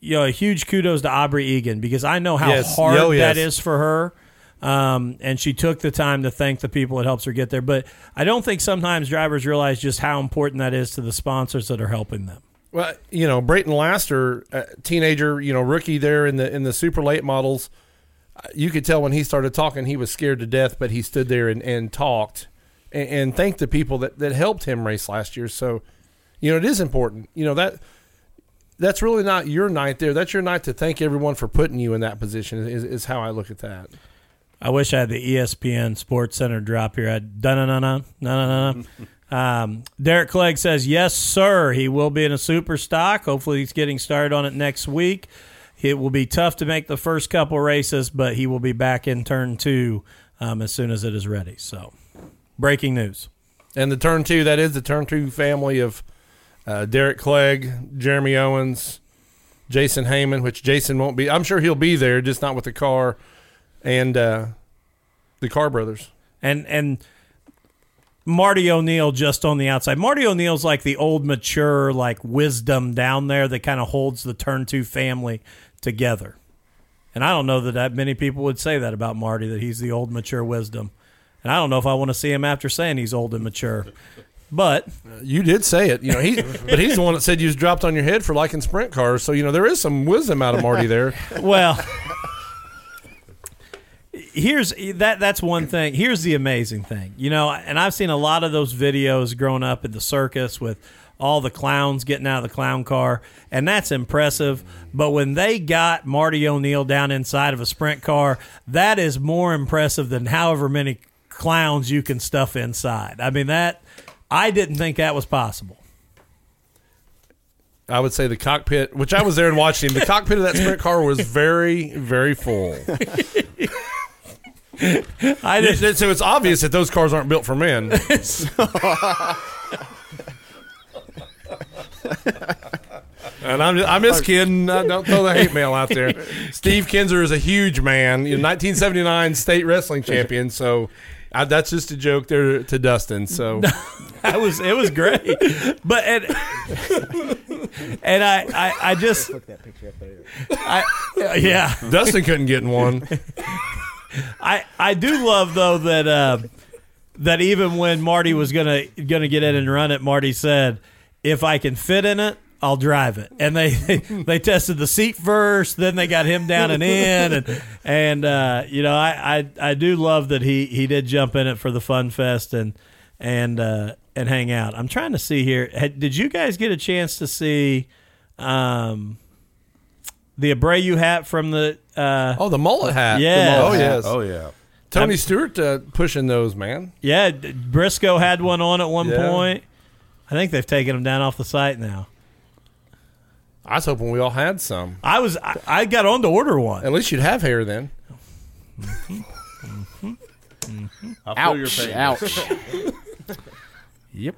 you know, a huge kudos to Aubrey Egan because I know how Yes. hard Oh, yes. that is for her. Um, and she took the time to thank the people that helps her get there. But I don't think sometimes drivers realize just how important that is to the sponsors that are helping them. Well, you know, Brayton Laster, uh, teenager, you know, rookie there in the in the super late models. uh, You could tell when he started talking, he was scared to death, but he stood there and, and talked and, and thanked the people that, that helped him race last year. So, you know, it is important. You know that that's really not your night there. That's your night to thank everyone for putting you in that position. Is, is how I look at that. I wish I had the ESPN Sports Center drop here. I'd dun na na na na (laughs) na. Um, Derek Clegg says, "Yes, sir. He will be in a super stock. Hopefully, he's getting started on it next week. It will be tough to make the first couple races, but he will be back in turn two um, as soon as it is ready." So, breaking news. And the turn two, that is the turn two family of uh, Derek Clegg, Jeremy Owens, Jason Heyman, which Jason won't be. I'm sure he'll be there, just not with the car, and uh, the Car Brothers. and and Marty O'Neill just on the outside. Marty O'Neill's like the old mature like wisdom down there that kind of holds the turn two family together. And I don't know that that many people would say that about Marty that he's the old mature wisdom. And I don't know if I want to see him after saying he's old and mature. But You did say it, you know. He, (laughs) but he's the one that said you was dropped on your head for liking sprint cars. So you know there is some wisdom out of Marty there. well here's that that's one thing. Here's the amazing thing. You know and i've seen a lot of those videos growing up at the circus with all the clowns getting out of the clown car and that's impressive. But when they got marty o'neill down inside of a sprint car that is more impressive than however many clowns you can stuff inside. I mean that i didn't think that was possible. I would say the cockpit, which I was there and watching. The cockpit of that sprint car was very, very full. (laughs) i didn't so it's obvious that those cars aren't built for men. (laughs) And I'm just, I'm just kidding. Uh, don't throw the hate mail out there. Steve Kinzer is a huge man, you know, 1979 state wrestling champion. So uh, that's just a joke there to Dustin. So (laughs) That was it was great, but and, and I, I I just I yeah Dustin couldn't get in one. I I do love though that uh, that even when Marty was gonna gonna get in and run it, Marty said, "If I can fit in it." I'll drive it, and (laughs) they they tested the seat first. Then they got him down and in, and and uh, you know I, I I do love that he he did jump in it for the fun fest and and uh, and hang out. I'm trying to see here. Did you guys get a chance to see um, the Abreu hat from the? Uh, Oh, the mullet hat. Yeah. Oh, yes. Oh yeah. Tony Stewart uh, pushing those, man. Yeah, Briscoe had one on at one Yeah. point. I think they've taken them down off the site now. I was hoping we all had some. I was I, I got on to order one. At least you'd have hair then. I feel your Ouch! pain. Ouch! (laughs) Yep.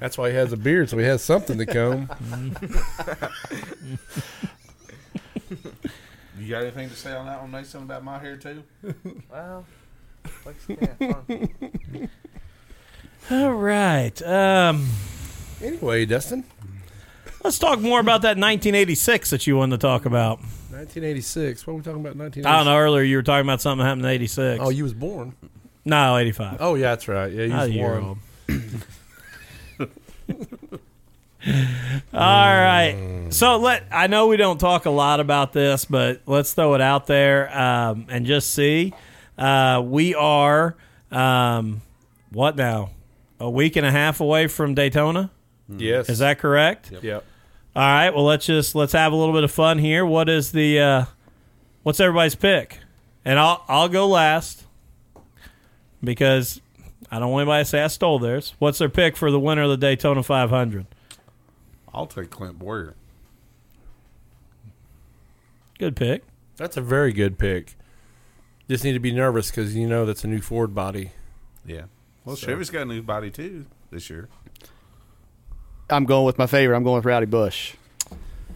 That's why he has a beard, so he has something to comb. (laughs) You got anything to say on that one, Mason, about my hair too? (laughs) Well, looks kind of. All right. Um, anyway, Dustin, let's talk more about that 1986 that you wanted to talk about. 1986. What are we talking about? 1986. I don't know. Earlier you were talking about something that happened in 86. Oh, you was born. no, 85. Oh, yeah, that's right. Yeah, you Not was a year born. (laughs) (laughs) old. (laughs) All right. So let I know we don't talk a lot about this, but let's throw it out there um, and just see. Uh, we are um, what now? A week and a half away from Daytona. Yes. Is that correct? Yep. All right. Well, let's just let's have a little bit of fun here. What is the uh, what's everybody's pick? And I'll I'll go last because I don't want anybody to say I stole theirs. What's their pick for the winner of the Daytona 500? I'll take Clint Bowyer. Good pick. That's a very good pick. Just need to be nervous because you know that's a new Ford body. Yeah. Well, Chevy's got a new body too this year. I'm going with my favorite. I'm going with Rowdy Busch.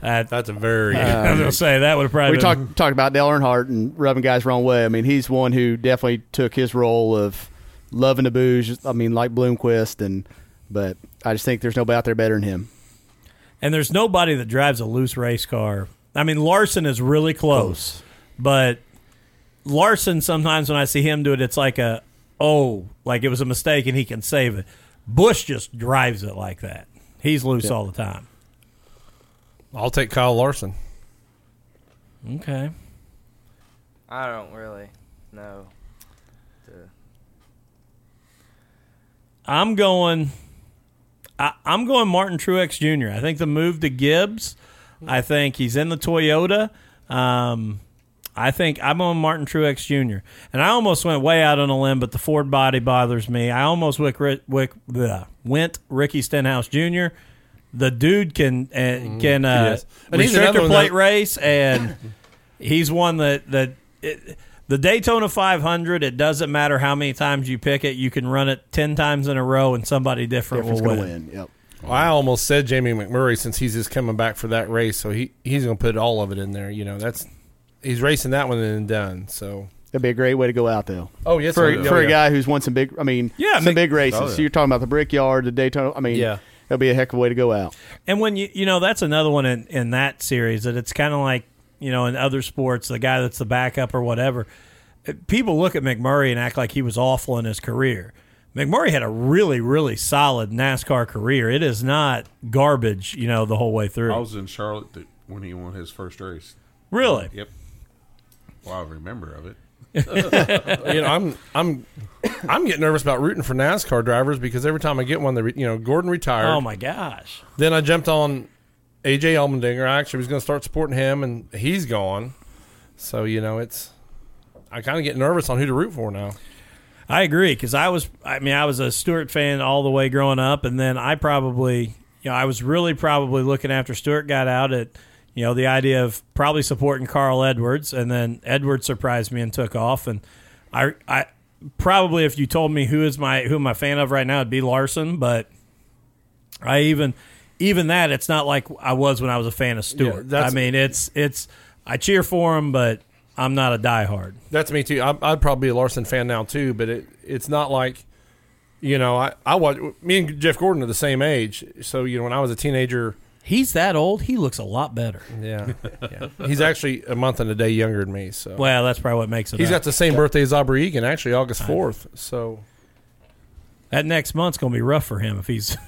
Uh, That's a very good I was gonna say that would have probably we been, talked talked about Dale Earnhardt and rubbing guys wrong way. I mean, he's one who definitely took his role of loving the booze. I mean, like Bloomquist, and but I just think there's nobody out there better than him. And there's nobody that drives a loose race car. I mean, Larson is really close, but Larson sometimes when I see him do it, it's like a oh, like it was a mistake and he can save it. Busch just drives it like that. He's loose all the time. I'll take Kyle Larson. Okay. I don't really know. The, I'm going. I, I'm going Martin Truex Jr. I think the move to Gibbs. I think he's in the Toyota. Um, I think I'm on Martin Truex Jr. And I almost went way out on a limb, but the Ford body bothers me. I almost went, went, Ricky Stenhouse Jr. The dude can uh, can uh, Yes. Restrictor plate that- race, and he's one that that. It, the Daytona 500, it doesn't matter how many times you pick it. You can run it 10 times in a row and somebody different Difference will win. win. Yep. Well, I almost said Jamie McMurray since he's just coming back for that race, so he he's going to put all of it in there. You know, that's he's racing that one and done. So That'd be a great way to go out, though. oh yes, For, oh, for a yeah. guy who's won some big, I mean, Yeah, some Mc- big races. Oh, yeah. So you're talking about the Brickyard, the Daytona. I mean, Yeah. that'd be a heck of a way to go out. And when you you know that's another one in, in that series that it's kind of like you know in other sports the guy that's the backup or whatever. People look at McMurray and act like he was awful in his career. McMurray had a really really solid NASCAR career. It is not garbage, you know, the whole way through. I was in Charlotte when he won his first race. really? Yep. Well, I remember of it. (laughs) you know, I'm I'm I'm getting nervous about rooting for NASCAR drivers because every time I get one, they re- you know Gordon retired. Oh my gosh. Then I jumped on AJ Allmendinger. I actually was going to start supporting him, and he's gone. So you know, it's I kind of get nervous on who to root for now. I agree because I was, I mean, I was a Stewart fan all the way growing up, and then I probably, you know, I was really probably looking after Stewart got out at, you know, the idea of probably supporting Carl Edwards, and then Edwards surprised me and took off, and I, I probably if you told me who is my who am I fan of right now, it'd be Larson, but I even even that it's not like I was when I was a fan of Stewart. that's- I mean, it's it's I cheer for him, but I'm not a diehard. That's me too. I, I'd probably be a Larson fan now too, but it it's not like you know I I watch me and Jeff Gordon are the same age, so you know when I was a teenager, He's that old. He looks a lot better. (laughs) yeah, yeah. he's actually a month and a day younger than me, so Well, that's probably what makes it. he's up. got the same birthday as Aubrey Egan, actually August fourth. So that next month's going to be rough for him if he's. (laughs)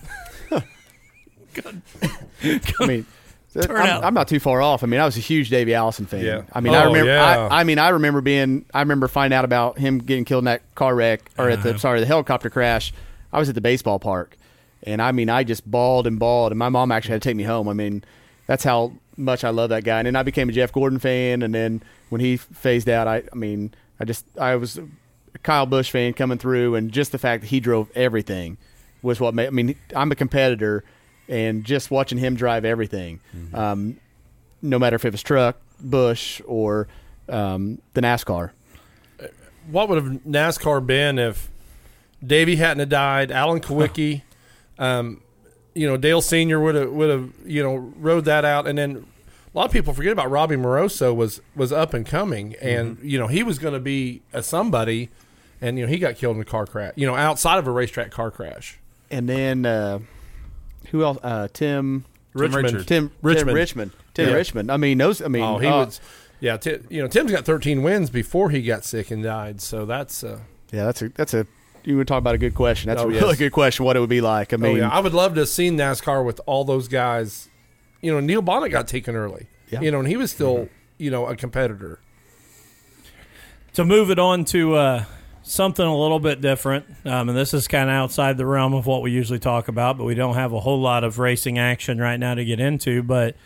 (laughs) I mean, (laughs) Turn I'm, out. I'm not too far off. I mean, I was a huge Davey Allison fan. Yeah. I mean, I Oh, remember. yeah. I, I mean, I remember being. I remember finding out about him getting killed in that car wreck or at Uh-huh. the sorry the helicopter crash. I was at the baseball park, and I mean, I just bawled and bawled, and my mom actually had to take me home. I mean, that's how much I love that guy. And then I became a Jeff Gordon fan, and then when he phased out, I, I mean, I just I was a Kyle Busch fan coming through, and just the fact that he drove everything was what made. I mean, I'm a competitor, and just watching him drive everything, um, no matter if it was truck, Busch, or um, the NASCAR. what would have NASCAR been if Davey hadn't have died, Alan Kulwicki, um, you know, Dale Senior would have would have you know rode that out, and then a lot of people forget about Robbie Moroso was was up and coming, and you know he was going to be a somebody, and you know he got killed in a car crash, you know, outside of a racetrack car crash. And then uh, who else? Uh, Tim, Richmond, Richards. Tim, Richmond. Tim Richmond, Tim Yeah. Richmond. I mean, those. I mean, Oh, he uh, was. Yeah, Ti- you know, Tim's got 13 wins before he got sick and died. So that's. Uh, Yeah, that's a that's a. You would talk about a good question. That's Oh, a really yes. good question. What it would be like. I oh mean, yeah, I would love to have seen NASCAR with all those guys. You know, Neil Bonnett got taken early. Yeah. You know, and he was still, you know, a competitor. to move it on to uh, something a little bit different, um, and this is kind of outside the realm of what we usually talk about, but we don't have a whole lot of racing action right now to get into. But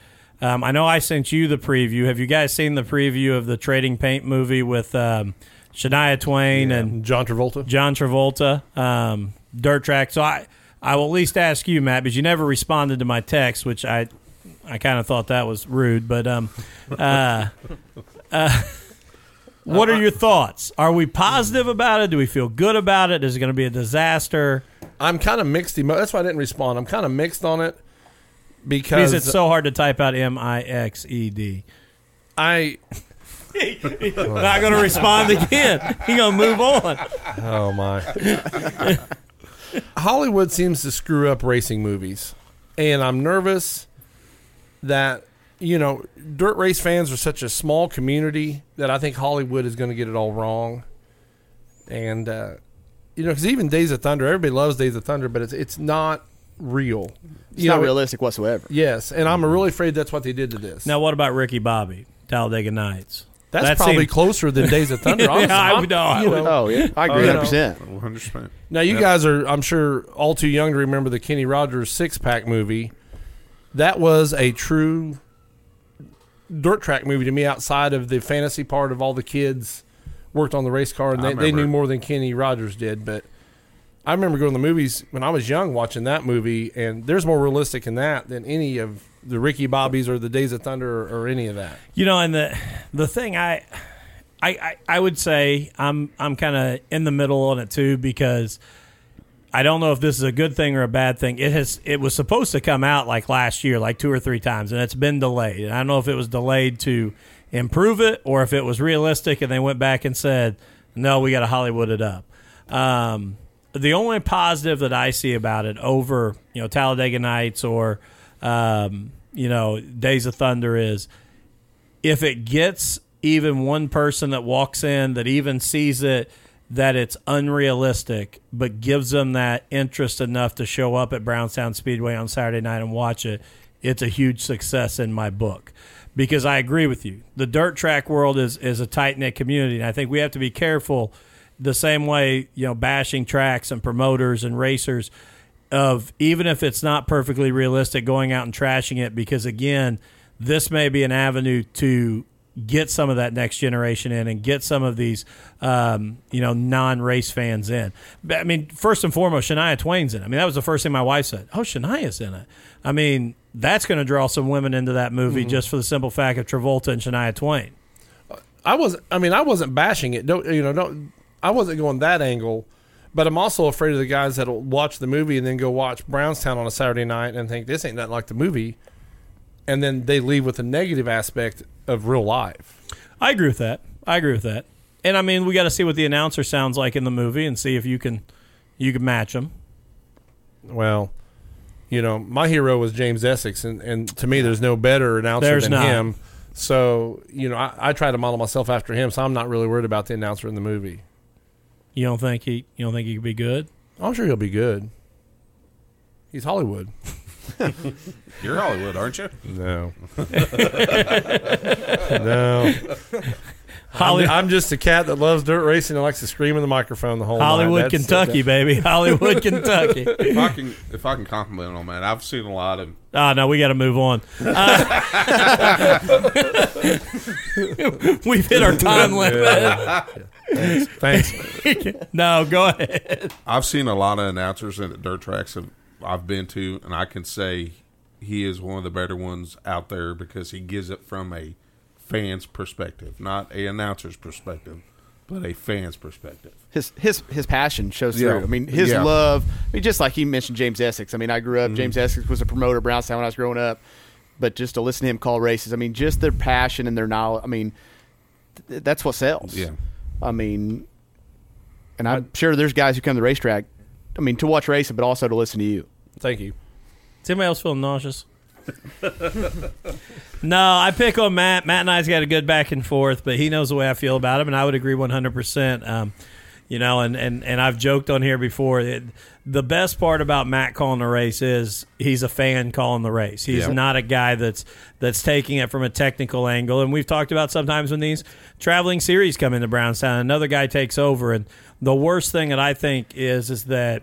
um, I know I sent you the preview. Have you guys seen the preview of the Trading Paint movie with um, Shania Twain and John Travolta. John Travolta, um, Dirt Track? So I, I will at least ask you, Matt, because you never responded to my text, which I, I kind of thought that was rude. But um, uh, (laughs) uh, what are uh, your thoughts? Are we positive about it? Do we feel good about it? Is it going to be a disaster? I'm kind of mixed. Emo- that's why I didn't respond. I'm kind of mixed on it because Because it's so hard to type out M I X E D. I. (laughs) (laughs) Not going to respond again. He going to move on. Oh my. Hollywood seems to screw up racing movies, and I'm nervous that you know dirt race fans are such a small community that I think Hollywood is going to get it all wrong. And uh, you know, because even Days of Thunder, everybody loves Days of Thunder, but it's it's not real. It's You not know, realistic whatsoever. Yes, and I'm really afraid that's what they did to this. Now, what about Ricky Bobby, Talladega Nights? that's that probably seemed- closer than Days of Thunder. (laughs) Yeah, honestly. I I'm- would- no, I you would- know. Oh yeah, I agree, hundred percent. 100%. Now you Yep. guys are, I'm sure, all too young to remember the Kenny Rogers six pack movie. That was a true dirt track movie to me. Outside of the fantasy part of all the kids worked on the race car, and they, they knew more than Kenny Rogers did. But I remember going to the movies when I was young, watching that movie, and there's more realistic in that than any of the Ricky Bobbies or the Days of Thunder or, or any of that. You know, and the the thing I I I, I would say I'm I'm kind of in the middle on it too because I don't know if this is a good thing or a bad thing. It has it was supposed to come out like last year, like two or three times, and it's been delayed. And I don't know if it was delayed to improve it or if it was realistic and they went back and said, "No, we got to Hollywood it up." Um, the only positive that I see about it over you know Talladega Nights or um, you know Days of Thunder is if it gets even one person that walks in that even sees it that it's unrealistic but gives them that interest enough to show up at Brownstown Speedway on Saturday night and watch it it's a huge success in my book. Because I agree with you. The dirt track world is is a tight knit community and I think we have to be careful the same way you know bashing tracks and promoters and racers of even if it's not perfectly realistic going out and trashing it because again this may be an avenue to get some of that next generation in and get some of these um, you know non-race fans in But, i mean first and foremost shania twain's in it i mean that was the first thing my wife said oh shania's in it i mean that's going to draw some women into that movie just for the simple fact of travolta and shania twain I wasn't. I mean, I wasn't bashing it. Don't you know? Don't. I wasn't going that angle. But I'm also afraid of the guys that'll watch the movie and then go watch Brownstown on a Saturday night and think this ain't nothing like the movie, and then they leave with a negative aspect of real life. I agree with that. I agree with that. And I mean, we got to see what the announcer sounds like in the movie and see if you can you can match them. Well, you know, my hero was James Essex, and, and to me, there's no better announcer There's than not. him. So you know, I, I try to model myself after him. So I'm not really worried about the announcer in the movie. You don't think he you don't think he could be good? I'm sure he'll be good. He's Hollywood. You're Hollywood, aren't you? No. (laughs) no. Holly- I'm, I'm just a cat that loves dirt racing and likes to scream in the microphone the whole Hollywood, night. That's- Kentucky, baby. Hollywood, (laughs) Kentucky. if I can, if I can compliment on that, I've seen a lot of. Oh no, we got to move on. Uh, (laughs) we've hit our time limit. Thanks. No, go ahead. I've seen a lot of announcers in the dirt tracks that I've been to, and I can say he is one of the better ones out there because he gives it from a fan's perspective, not a announcer's perspective, but a fan's perspective. His his his passion shows Yeah. through. I mean, his Yeah. love. I mean, just like he mentioned James Essex. I mean, I grew up. Mm-hmm. James Essex was a promoter Brownstown when I was growing up. But just to listen to him call races, I mean, just their passion and their knowledge. I mean, th- that's what sells. Yeah. I mean, and I'm sure there's guys who come to the racetrack. I mean, to watch racing, but also to listen to you. Thank you. Does anybody else feeling nauseous? (laughs) no, I pick on Matt. Matt and I's got a good back and forth, but he knows the way I feel about him, and I would agree 100%. Um, you know, and, and, and I've joked on here before. It, the best part about Matt calling the race is he's a fan calling the race. He's Yeah. not a guy that's that's taking it from a technical angle. And we've talked about sometimes when these traveling series come into Brownstown, another guy takes over. And the worst thing that I think is is that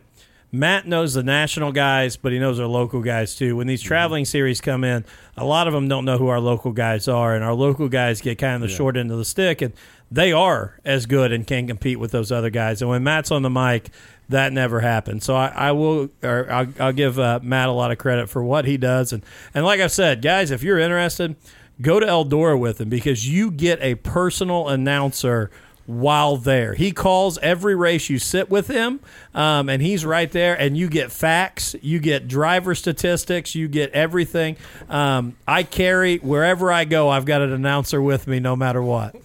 Matt knows the national guys, but he knows our local guys too. When these traveling series come in, a lot of them don't know who our local guys are, and our local guys get kind of the short end of the stick, and they are as good and can compete with those other guys. And when Matt's on the mic, that never happens. So I, I will, or I'll, I'll give uh, Matt a lot of credit for what he does. And and like I've said, guys, if you're interested, go to Eldora with him because you get a personal announcer while there. He calls every race you sit with him, um, and he's right there, and you get facts, you get driver statistics, you get everything. Um, I carry wherever I go, I've got an announcer with me no matter what.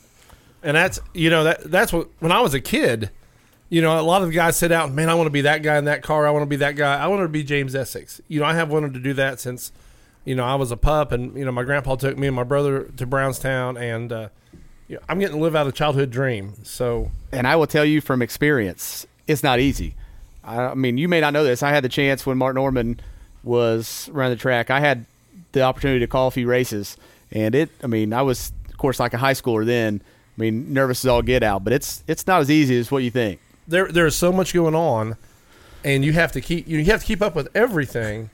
And that's you know that that's what when I was a kid, you know, a lot of the guys sit out, man, I want to be that guy in that car. I want to be that guy. I want to be James Essex. You know, I have wanted to do that since, you know, I was a pup, and you know, my grandpa took me and my brother to Brownstown, and uh, you know, I'm getting to live out a childhood dream. So And I will tell you from experience, it's not easy. I, I mean, you may not know this. I had the chance when Mark Norman was running the track. I had the opportunity to call a few races, and it. I mean, I was of course like a high schooler then. I mean, nervous as all get out, but it's it's not as easy as what you think. There there's so much going on, and you have to keep you have to keep up with everything,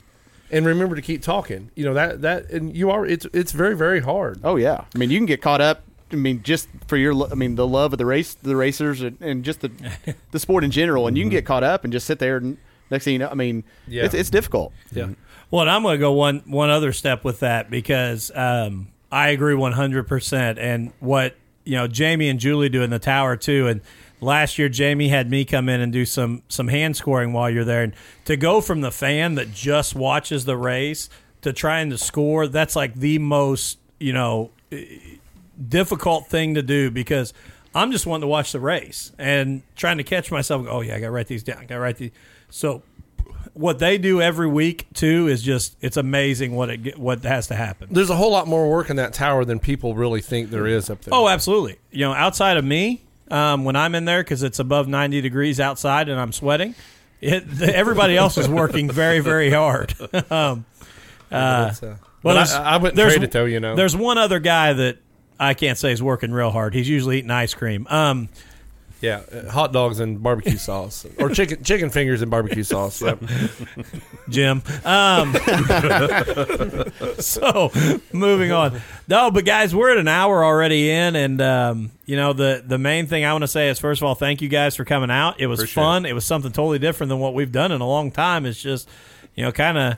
and remember to keep talking. You know that that and you are it's it's very very hard. Oh yeah, I mean you can get caught up. I mean just for your, I mean the love of the race, the racers, and, and just the (laughs) the sport in general, and you can get caught up and just sit there. and Next thing you know, I mean, Yeah. it's, it's difficult. Yeah. Well, and I'm going to go one one other step with that because um, I agree 100. percent And what you know, Jamie and Julie do in the tower too. And last year, Jamie had me come in and do some some hand scoring while you're there. And to go from the fan that just watches the race to trying to score, that's like the most you know difficult thing to do because I'm just wanting to watch the race and trying to catch myself. Oh yeah, I got to write these down. Got to write these. So what they do every week too is just it's amazing what it what has to happen. There's a whole lot more work in that tower than people really think there is up there. Oh, absolutely. You know, outside of me, um, when I'm in there because it's above 90 degrees outside and I'm sweating, it, (laughs) everybody else is working very very hard. (laughs) um, uh, It's, uh, well, but I, I wouldn't trade it though. You know, There's one other guy that I can't say he's working real hard. He's usually eating ice cream. Um, yeah, uh, hot dogs and barbecue sauce, or chicken chicken fingers and barbecue sauce. Yep. Jim. Um, so moving on. No, but guys, we're at an hour already in, and um, you know the the main thing I want to say is first of all, thank you guys for coming out. It was Appreciate fun. It. was something totally different than what we've done in a long time. It's just you know kind of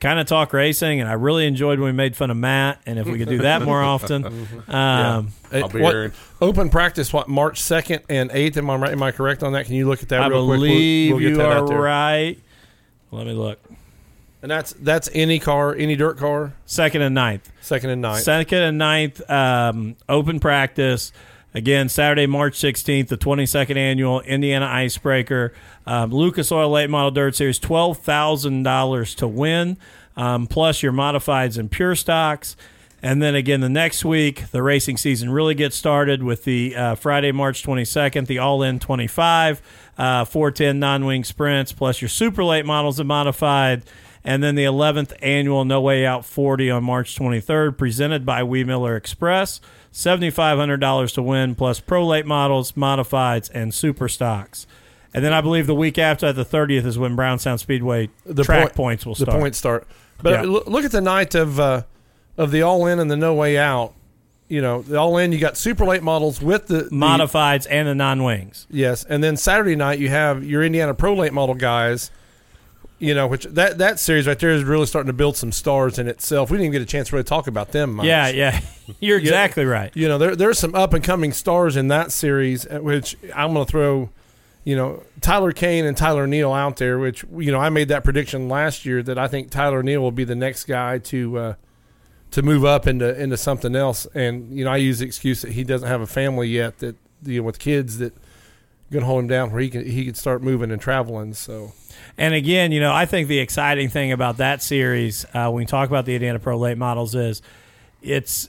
kind of talk racing, and I really enjoyed when we made fun of Matt. And if we could do that more (laughs) often, um, I'll be What- here. Open practice, what March second and eighth? Am I right? Am I correct on that? Can you look at that I real quick? We'll- believe we'll you are right. Let me look. And that's that's any car, any dirt car, Second and ninth. second and ninth. Second and ninth, um, open practice. Again, Saturday, March 16th, the 22nd annual Indiana Icebreaker. Um, Lucas Oil Late Model Dirt Series, $12,000 to win, um, plus your modifieds and pure stocks. And then again, the next week, the racing season really gets started with the uh, Friday, March 22nd, the All In 25, uh, 410 non wing sprints, plus your super late models and modified. And then the 11th annual No Way Out 40 on March 23rd, presented by Wee Miller Express. $7,500 to win, plus pro late models, modifieds, and super stocks. And then I believe the week after the 30th, is when Brownstown Speedway The track point- points will start. the points start. But Yeah. look at the night of uh, of the all in and the no way out. You know, the all in you got super late models with the, the Modifieds and the non wings. yes, and then Saturday night you have your Indiana Pro late model guys. You know, which that that series right there is really starting to build some stars in itself. We didn't even get a chance to really talk about them. Much. Yeah, yeah. (laughs) You're exactly right. you know, there there's some up and coming stars in that series, uh, which I'm going to throw, you know, Tyler Kane and Tyler Neal out there. Which you know, I made that prediction last year that I think Tyler Neal will be the next guy to uh, to move up into into something else. And you know, I use the excuse that he doesn't have a family yet that you know with kids that going to hold him down where he can he could start moving and traveling. So And again, you know, I think the exciting thing about that series, uh, when we talk about the Indiana Pro late models, is it's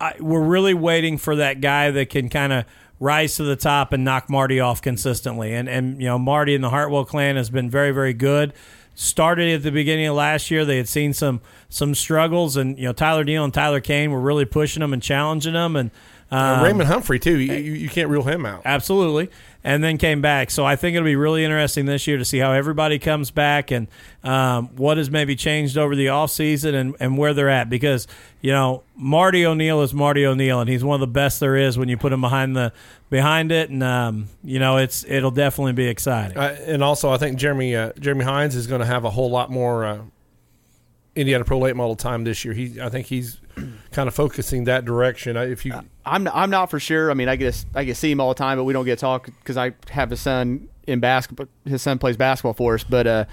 I, we're really waiting for that guy that can kind of rise to the top and knock Marty off consistently. And and you know, Marty and the Hartwell clan has been very very good. Started at the beginning of last year, they had seen some some struggles, and you know, Tyler Neal and Tyler Kane were really pushing them and challenging them, and um, Raymond Humphrey too. You, you, can't rule him out. Absolutely. And then came back. So I think it'll be really interesting this year to see how everybody comes back and um, what has maybe changed over the offseason and, and where they're at. Because, you know, Marty O'Neill is Marty O'Neill, and he's one of the best there is when you put him behind the behind it. And, um, you know, it's it'll definitely be exciting. Uh, and also, I think Jeremy uh, Jeremy Hines is going to have a whole lot more uh, Indiana Pro late model time this year. He, I think he's kind of focusing that direction. I- If you, I'm I'm not for sure. I mean, I get I get see him all the time, but we don't get to talk because I have his son in basketball. His son plays basketball for us. But uh,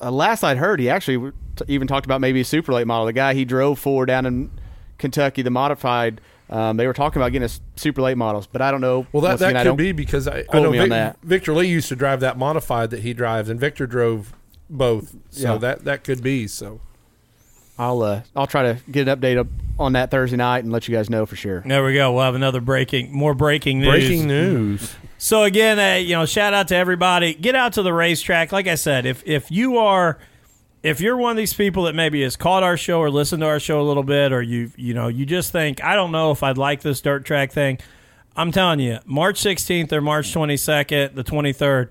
uh, last I'd heard, he actually even talked about maybe a super late model. The guy he drove for down in Kentucky, the modified. Um, they were talking about getting us super late models, but I don't know. well, that, again, that could be because I, I know Vic- that. Victor Lee used to drive that modified that he drives, and Victor drove both. So Yeah. that that could be so. I'll uh, I'll try to get an update on that Thursday night and let you guys know for sure. there we go. We'll have another breaking, more breaking news. Breaking news. So again, uh, you know, shout out to everybody. Get out to the racetrack. Like I said, if if you are if you're one of these people that maybe has caught our show or listened to our show a little bit, or you you know you just think I don't know if I'd like this dirt track thing, I'm telling you, March 16th or March 22nd, the 23rd,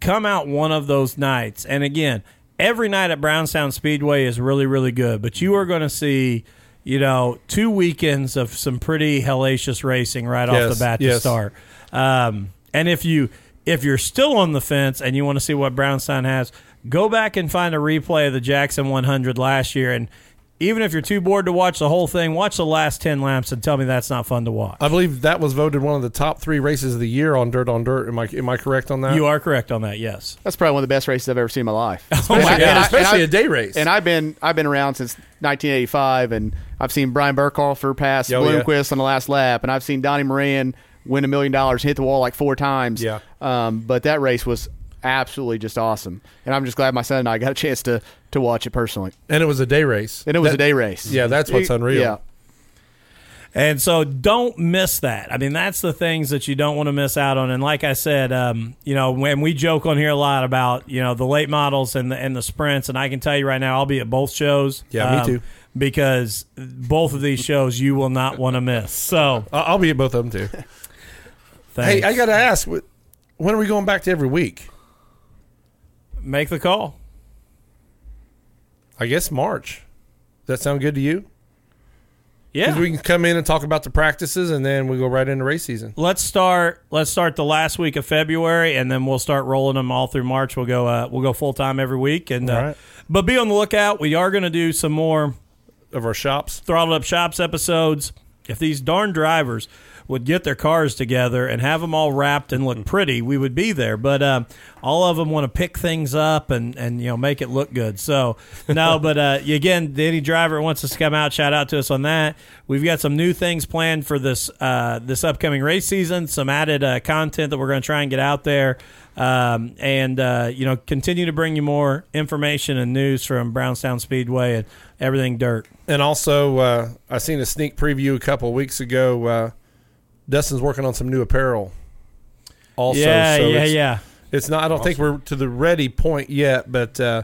come out one of those nights. And again, every night at Brownstown Speedway is really really good, but you are going to see. You know, two weekends of some pretty hellacious racing right off the bat to start. Um, and if you if you're still on the fence and you want to see what Brownstown has, go back and find a replay of the Jackson 100 last year. And even if you're too bored to watch the whole thing, watch the last 10 laps and tell me that's not fun to watch. I believe that was voted one of the top three races of the year on Dirt on Dirt. Am I am I correct on that? You are correct on that. Yes. That's probably one of the best races I've ever seen in my life. (laughs) Oh my And God. and I- and especially I- a day race. And I've been I've been around since 1985, and I've seen Brian Birkhofer pass Oh, yeah. Bloomquist on the last lap, and I've seen Donnie Moran win a million dollars, hit the wall like four times. Yeah. Um, but that race was absolutely just awesome, and I'm just glad my son and I got a chance to to watch it personally. and it was a day race. And it was That- a day race. Yeah, that's what's unreal. Yeah. And so don't miss that. I mean, that's the things that you don't want to miss out on. And like I said, um, you know, when we joke on here a lot about, you know, the late models and the, and the sprints, and I can tell you right now, I'll be at both shows. Yeah, me um, too. Because both of these shows you will not want to miss. So, I- I'll be at both of them too. (laughs) thanks. hey, I got to ask, when are we going back to every week? Make the call. I guess March. Does that sound good to you? Yeah. We can come in and talk about the practices, and then we go right into race season. let's start let's start the last week of February and then we'll start rolling them all through March. We'll go uh, we'll go full time every week and uh, right. but be on the lookout. We are going to do some more Of our shops. throttled up shops episodes. If these darn drivers would get their cars together and have them all wrapped and look pretty, we would be there. But um, all of them want to pick things up and, and you know make it look good. So no, (laughs) but uh, again, any driver wants us to come out, shout out to us on that. We've got some new things planned for this uh, this upcoming race season. Some added uh, content that we're going to try and get out there. Um, and uh, you know, continue to bring you more information and news from Brownstown Speedway and everything dirt. And also, uh, I seen a sneak preview a couple of weeks ago. Uh, Dustin's working on some new apparel. Also, yeah, so yeah, it's, yeah. It's not. I don't think we're to the ready point yet, but uh,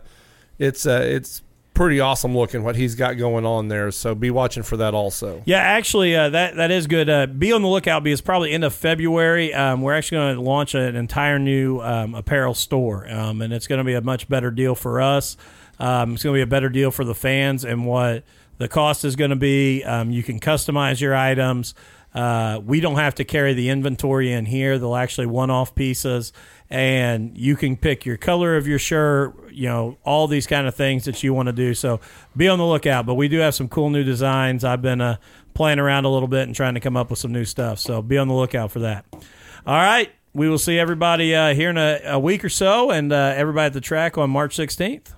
it's uh, it's pretty awesome looking what he's got going on there. So be watching for that also. Yeah, actually, uh, that that is good. Uh, be on the lookout because probably end of February, um, we're actually going to launch an entire new um, apparel store, um, and it's going to be a much better deal for us. Um, it's going to be a better deal for the fans, and what the cost is going to be. Um, you can customize your items. Uh, we don't have to carry the inventory in here. They'll actually one-off pieces, and you can pick your color of your shirt. You know all these kind of things that you want to do. So be on the lookout. But we do have some cool new designs. I've been uh, playing around a little bit and trying to come up with some new stuff. So be on the lookout for that. All right, we will see everybody uh, here in a, a week or so, and uh, everybody at the track on March 16th.